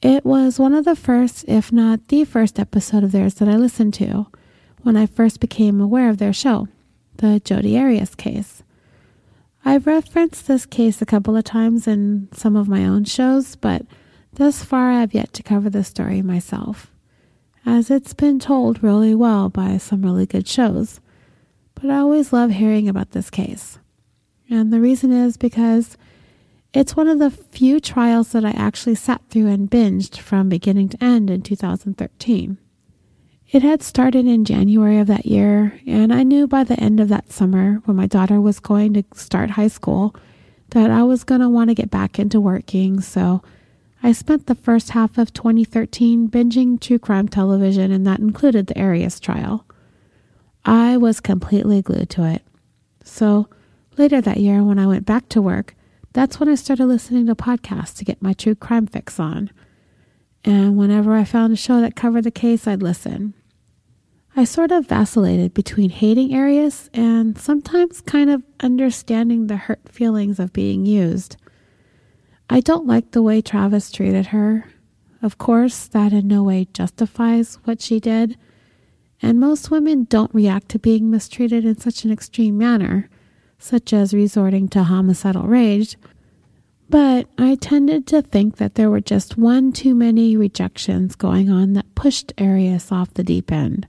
It was one of the first, if not the first episode of theirs that I listened to when I first became aware of their show, the Jodi Arias case. I've referenced this case a couple of times in some of my own shows, but thus far I have yet to cover the story myself, as it's been told really well by some really good shows. But I always love hearing about this case. And the reason is because it's one of the few trials that I actually sat through and binged from beginning to end in 2013. It had started in January of that year, and I knew by the end of that summer, when my daughter was going to start high school, that I was going to want to get back into working. So I spent the first half of 2013 binging true crime television, and that included the Arias trial. I was completely glued to it. So later that year, when I went back to work, that's when I started listening to podcasts to get my true crime fix on. And whenever I found a show that covered the case, I'd listen. I sort of vacillated between hating Arias and sometimes kind of understanding the hurt feelings of being used. I don't like the way Travis treated her. Of course, that in no way justifies what she did, and most women don't react to being mistreated in such an extreme manner, such as resorting to homicidal rage. But I tended to think that there were just one too many rejections going on that pushed Arias off the deep end.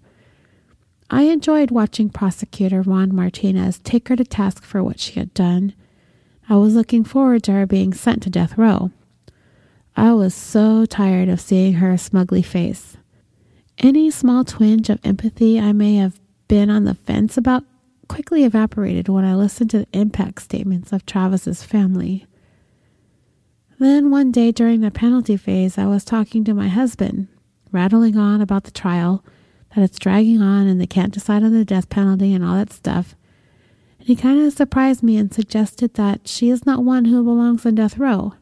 I enjoyed watching prosecutor Juan Martinez take her to task for what she had done. I was looking forward to her being sent to death row. I was so tired of seeing her smugly face. Any small twinge of empathy I may have been on the fence about quickly evaporated when I listened to the impact statements of Travis's family. Then one day during the penalty phase, I was talking to my husband, rattling on about the trial, that it's dragging on and they can't decide on the death penalty and all that stuff. And he kind of surprised me and suggested that she is not one who belongs on death row.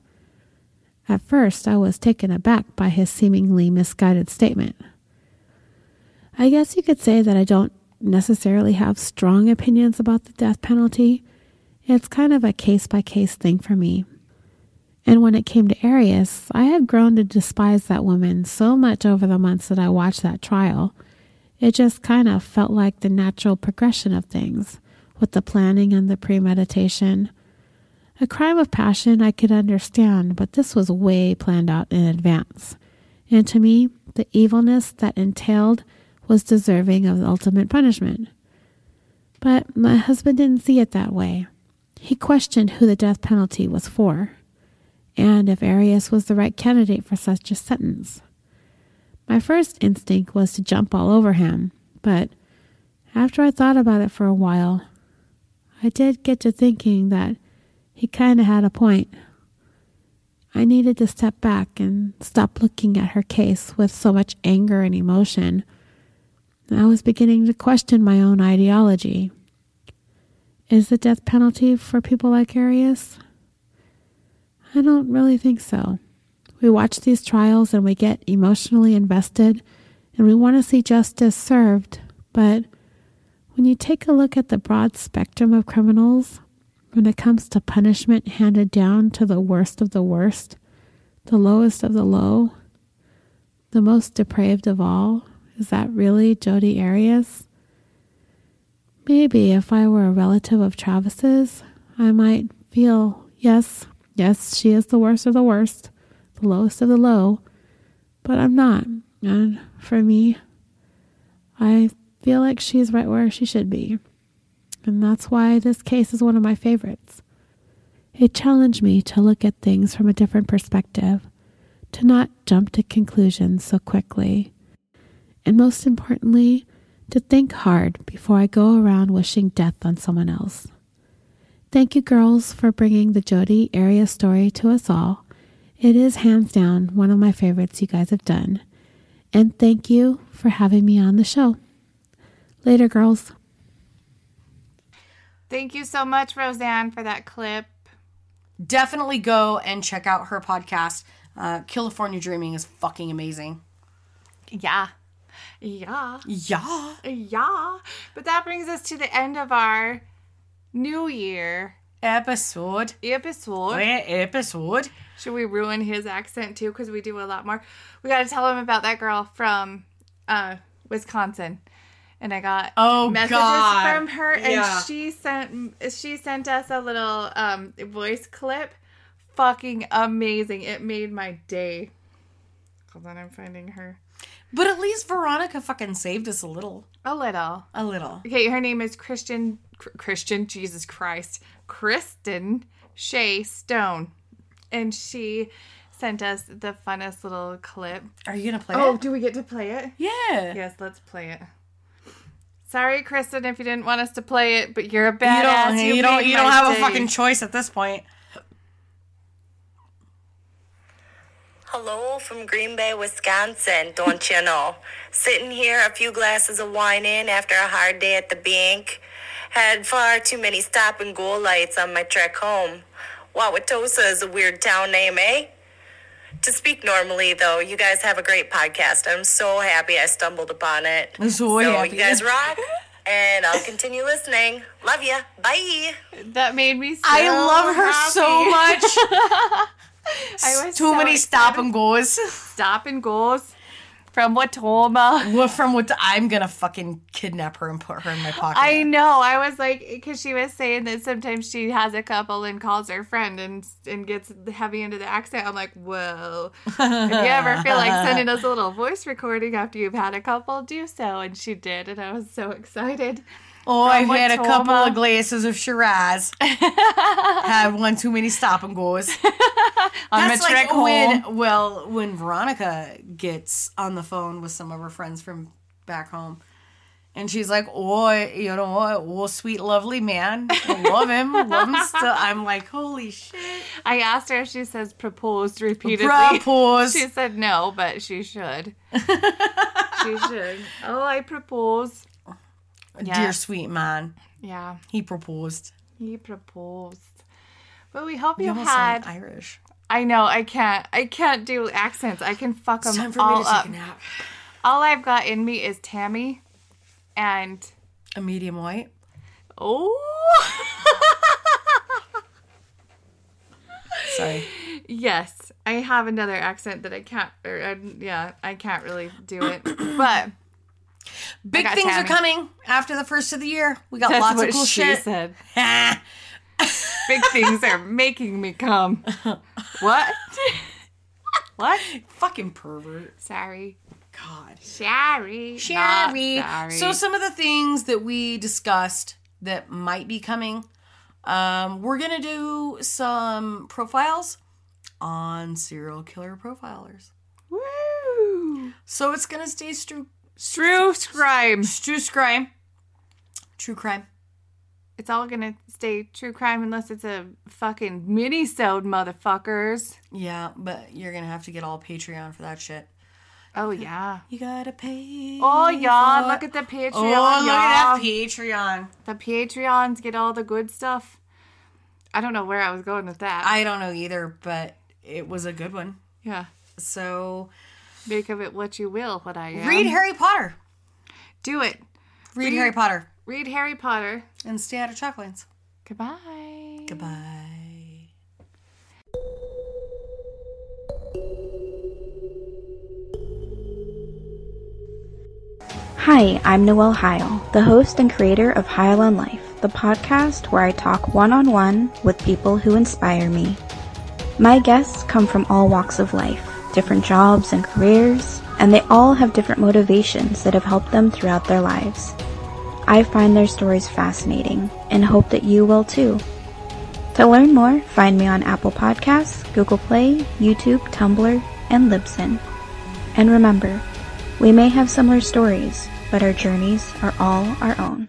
At first, I was taken aback by his seemingly misguided statement. I guess you could say that I don't necessarily have strong opinions about the death penalty. It's kind of a case by case thing for me. And when it came to Arias, I had grown to despise that woman so much over the months that I watched that trial. It just kind of felt like the natural progression of things, with the planning and the premeditation. A crime of passion I could understand, but this was way planned out in advance. And to me, the evilness that entailed was deserving of the ultimate punishment. But my husband didn't see it that way. He questioned who the death penalty was for, and if Arias was the right candidate for such a sentence. My first instinct was to jump all over him, but after I thought about it for a while, I did get to thinking that he kind of had a point. I needed to step back and stop looking at her case with so much anger and emotion. I was beginning to question my own ideology. Is the death penalty for people like Arias? I don't really think so. We watch these trials and we get emotionally invested and we want to see justice served, but when you take a look at the broad spectrum of criminals, when it comes to punishment handed down to the worst of the worst, the lowest of the low, the most depraved of all, is that really Jodi Arias? Maybe if I were a relative of Travis's, I might feel, yes, yes, she is the worst of the worst, the lowest of the low, but I'm not. And for me, I feel like she's right where she should be. And that's why this case is one of my favorites. It challenged me to look at things from a different perspective, to not jump to conclusions so quickly, and most importantly, to think hard before I go around wishing death on someone else. Thank you, girls, for bringing the Jodi Arias story to us all. It is hands down one of my favorites you guys have done. And thank you for having me on the show. Later, girls. Thank you so much, Roseanne, for that clip. Definitely go and check out her podcast. Uh, California Dreaming is fucking amazing. Yeah. Yeah. Yeah. Yeah. But that brings us to the end of our new year Episode. episode. Wait, episode. Should we ruin his accent too? Because we do a lot more. We got to tell him about that girl from uh, Wisconsin. And I got Oh, messages God. from her, and Yeah. she sent she sent us a little um, voice clip. Fucking amazing! It made my day. Hold on, I'm finding her. But at least Veronica fucking saved us a little. A little. A little. Okay, her name is Christian Chr- Christian Jesus Christ Kristen Shay Stone, and she sent us the funnest little clip. Are you gonna play Oh, it? do we get to play it? Yeah. Yes, let's play it. Sorry, Kristen, if you didn't want us to play it, but you're a You don't. You, don't. You don't have day. a fucking choice at this point. Hello from Green Bay, Wisconsin, don't you know? Sitting here, a few glasses of wine in after a hard day at the bank. Had far too many stop and go lights on my trek home. Wauwatosa is a weird town name, eh? To speak normally, though, you guys have a great podcast. I'm so happy I stumbled upon it. I'm so happy. you guys rock, and I'll continue listening. Love ya. Bye. That made me. So I love her so much. I was Too so many stop and goes. stop and goes from Watoma. Well, from what I'm gonna fucking kidnap her and put her in my pocket. I know. I was like, because she was saying that sometimes she has a couple and calls her friend and and gets heavy into the accent. I'm like, whoa. if you ever feel like sending us a little voice recording after you've had a couple, do so. And she did, and I was so excited. Oh, I've had a couple of glasses of Shiraz. Had one too many stop and goes. On That's like home. when, well, when Veronica gets on the phone with some of her friends from back home, and she's like, "Oh, you know what? Oh, sweet, lovely man, I love him, love him still." I'm like, "Holy shit!" I asked her if she says proposed repeatedly. Propose. She said no, but she should. she should. Oh, I propose. Dear sweet man, Yeah, he proposed. he proposed. But we hope you, You had. Irish. I know I can't. I can't do accents. I can fuck them all up. take a nap. All I've got in me is Tammy, and A medium white. oh, Sorry. yes, I have another accent that I can't. Or uh, yeah, I can't really do it. But Big things Tammy. are coming after the first of the year. We got that's lots what of cool she shit. said. Big things are making me come. What? what? Fucking pervert. Sorry. God. Sorry. Sherry. Sorry. So some of the things that we discussed that might be coming Um, we're gonna do some profiles on serial killer profilers. Woo! So it's gonna stay true, True crime. true crime, true crime. It's all gonna stay true crime unless it's a fucking mini-sode, motherfuckers. Yeah, but you're gonna have to get all Patreon for that shit. Oh yeah. You gotta pay. Oh for- Look at the Patreon. Oh, look y'all. at that Patreon. The Patreons get all the good stuff. I don't know where I was going with that. I don't know either, but it was a good one. yeah. So Make of it what you will. What I am. read Harry Potter. Do it. Read, Read- Harry Potter Read Harry Potter. and stay out of Chalklands. Goodbye. Goodbye. Hi, I'm Noelle Heil, the host and creator of Heil on Life, the podcast where I talk one on one with people who inspire me. My guests come from all walks of life, different jobs and careers, and they all have different motivations that have helped them throughout their lives. I find their stories fascinating and hope that you will too. To learn more, find me on Apple Podcasts, Google Play, YouTube, Tumblr, and Libsyn. And remember, we may have similar stories, but our journeys are all our own.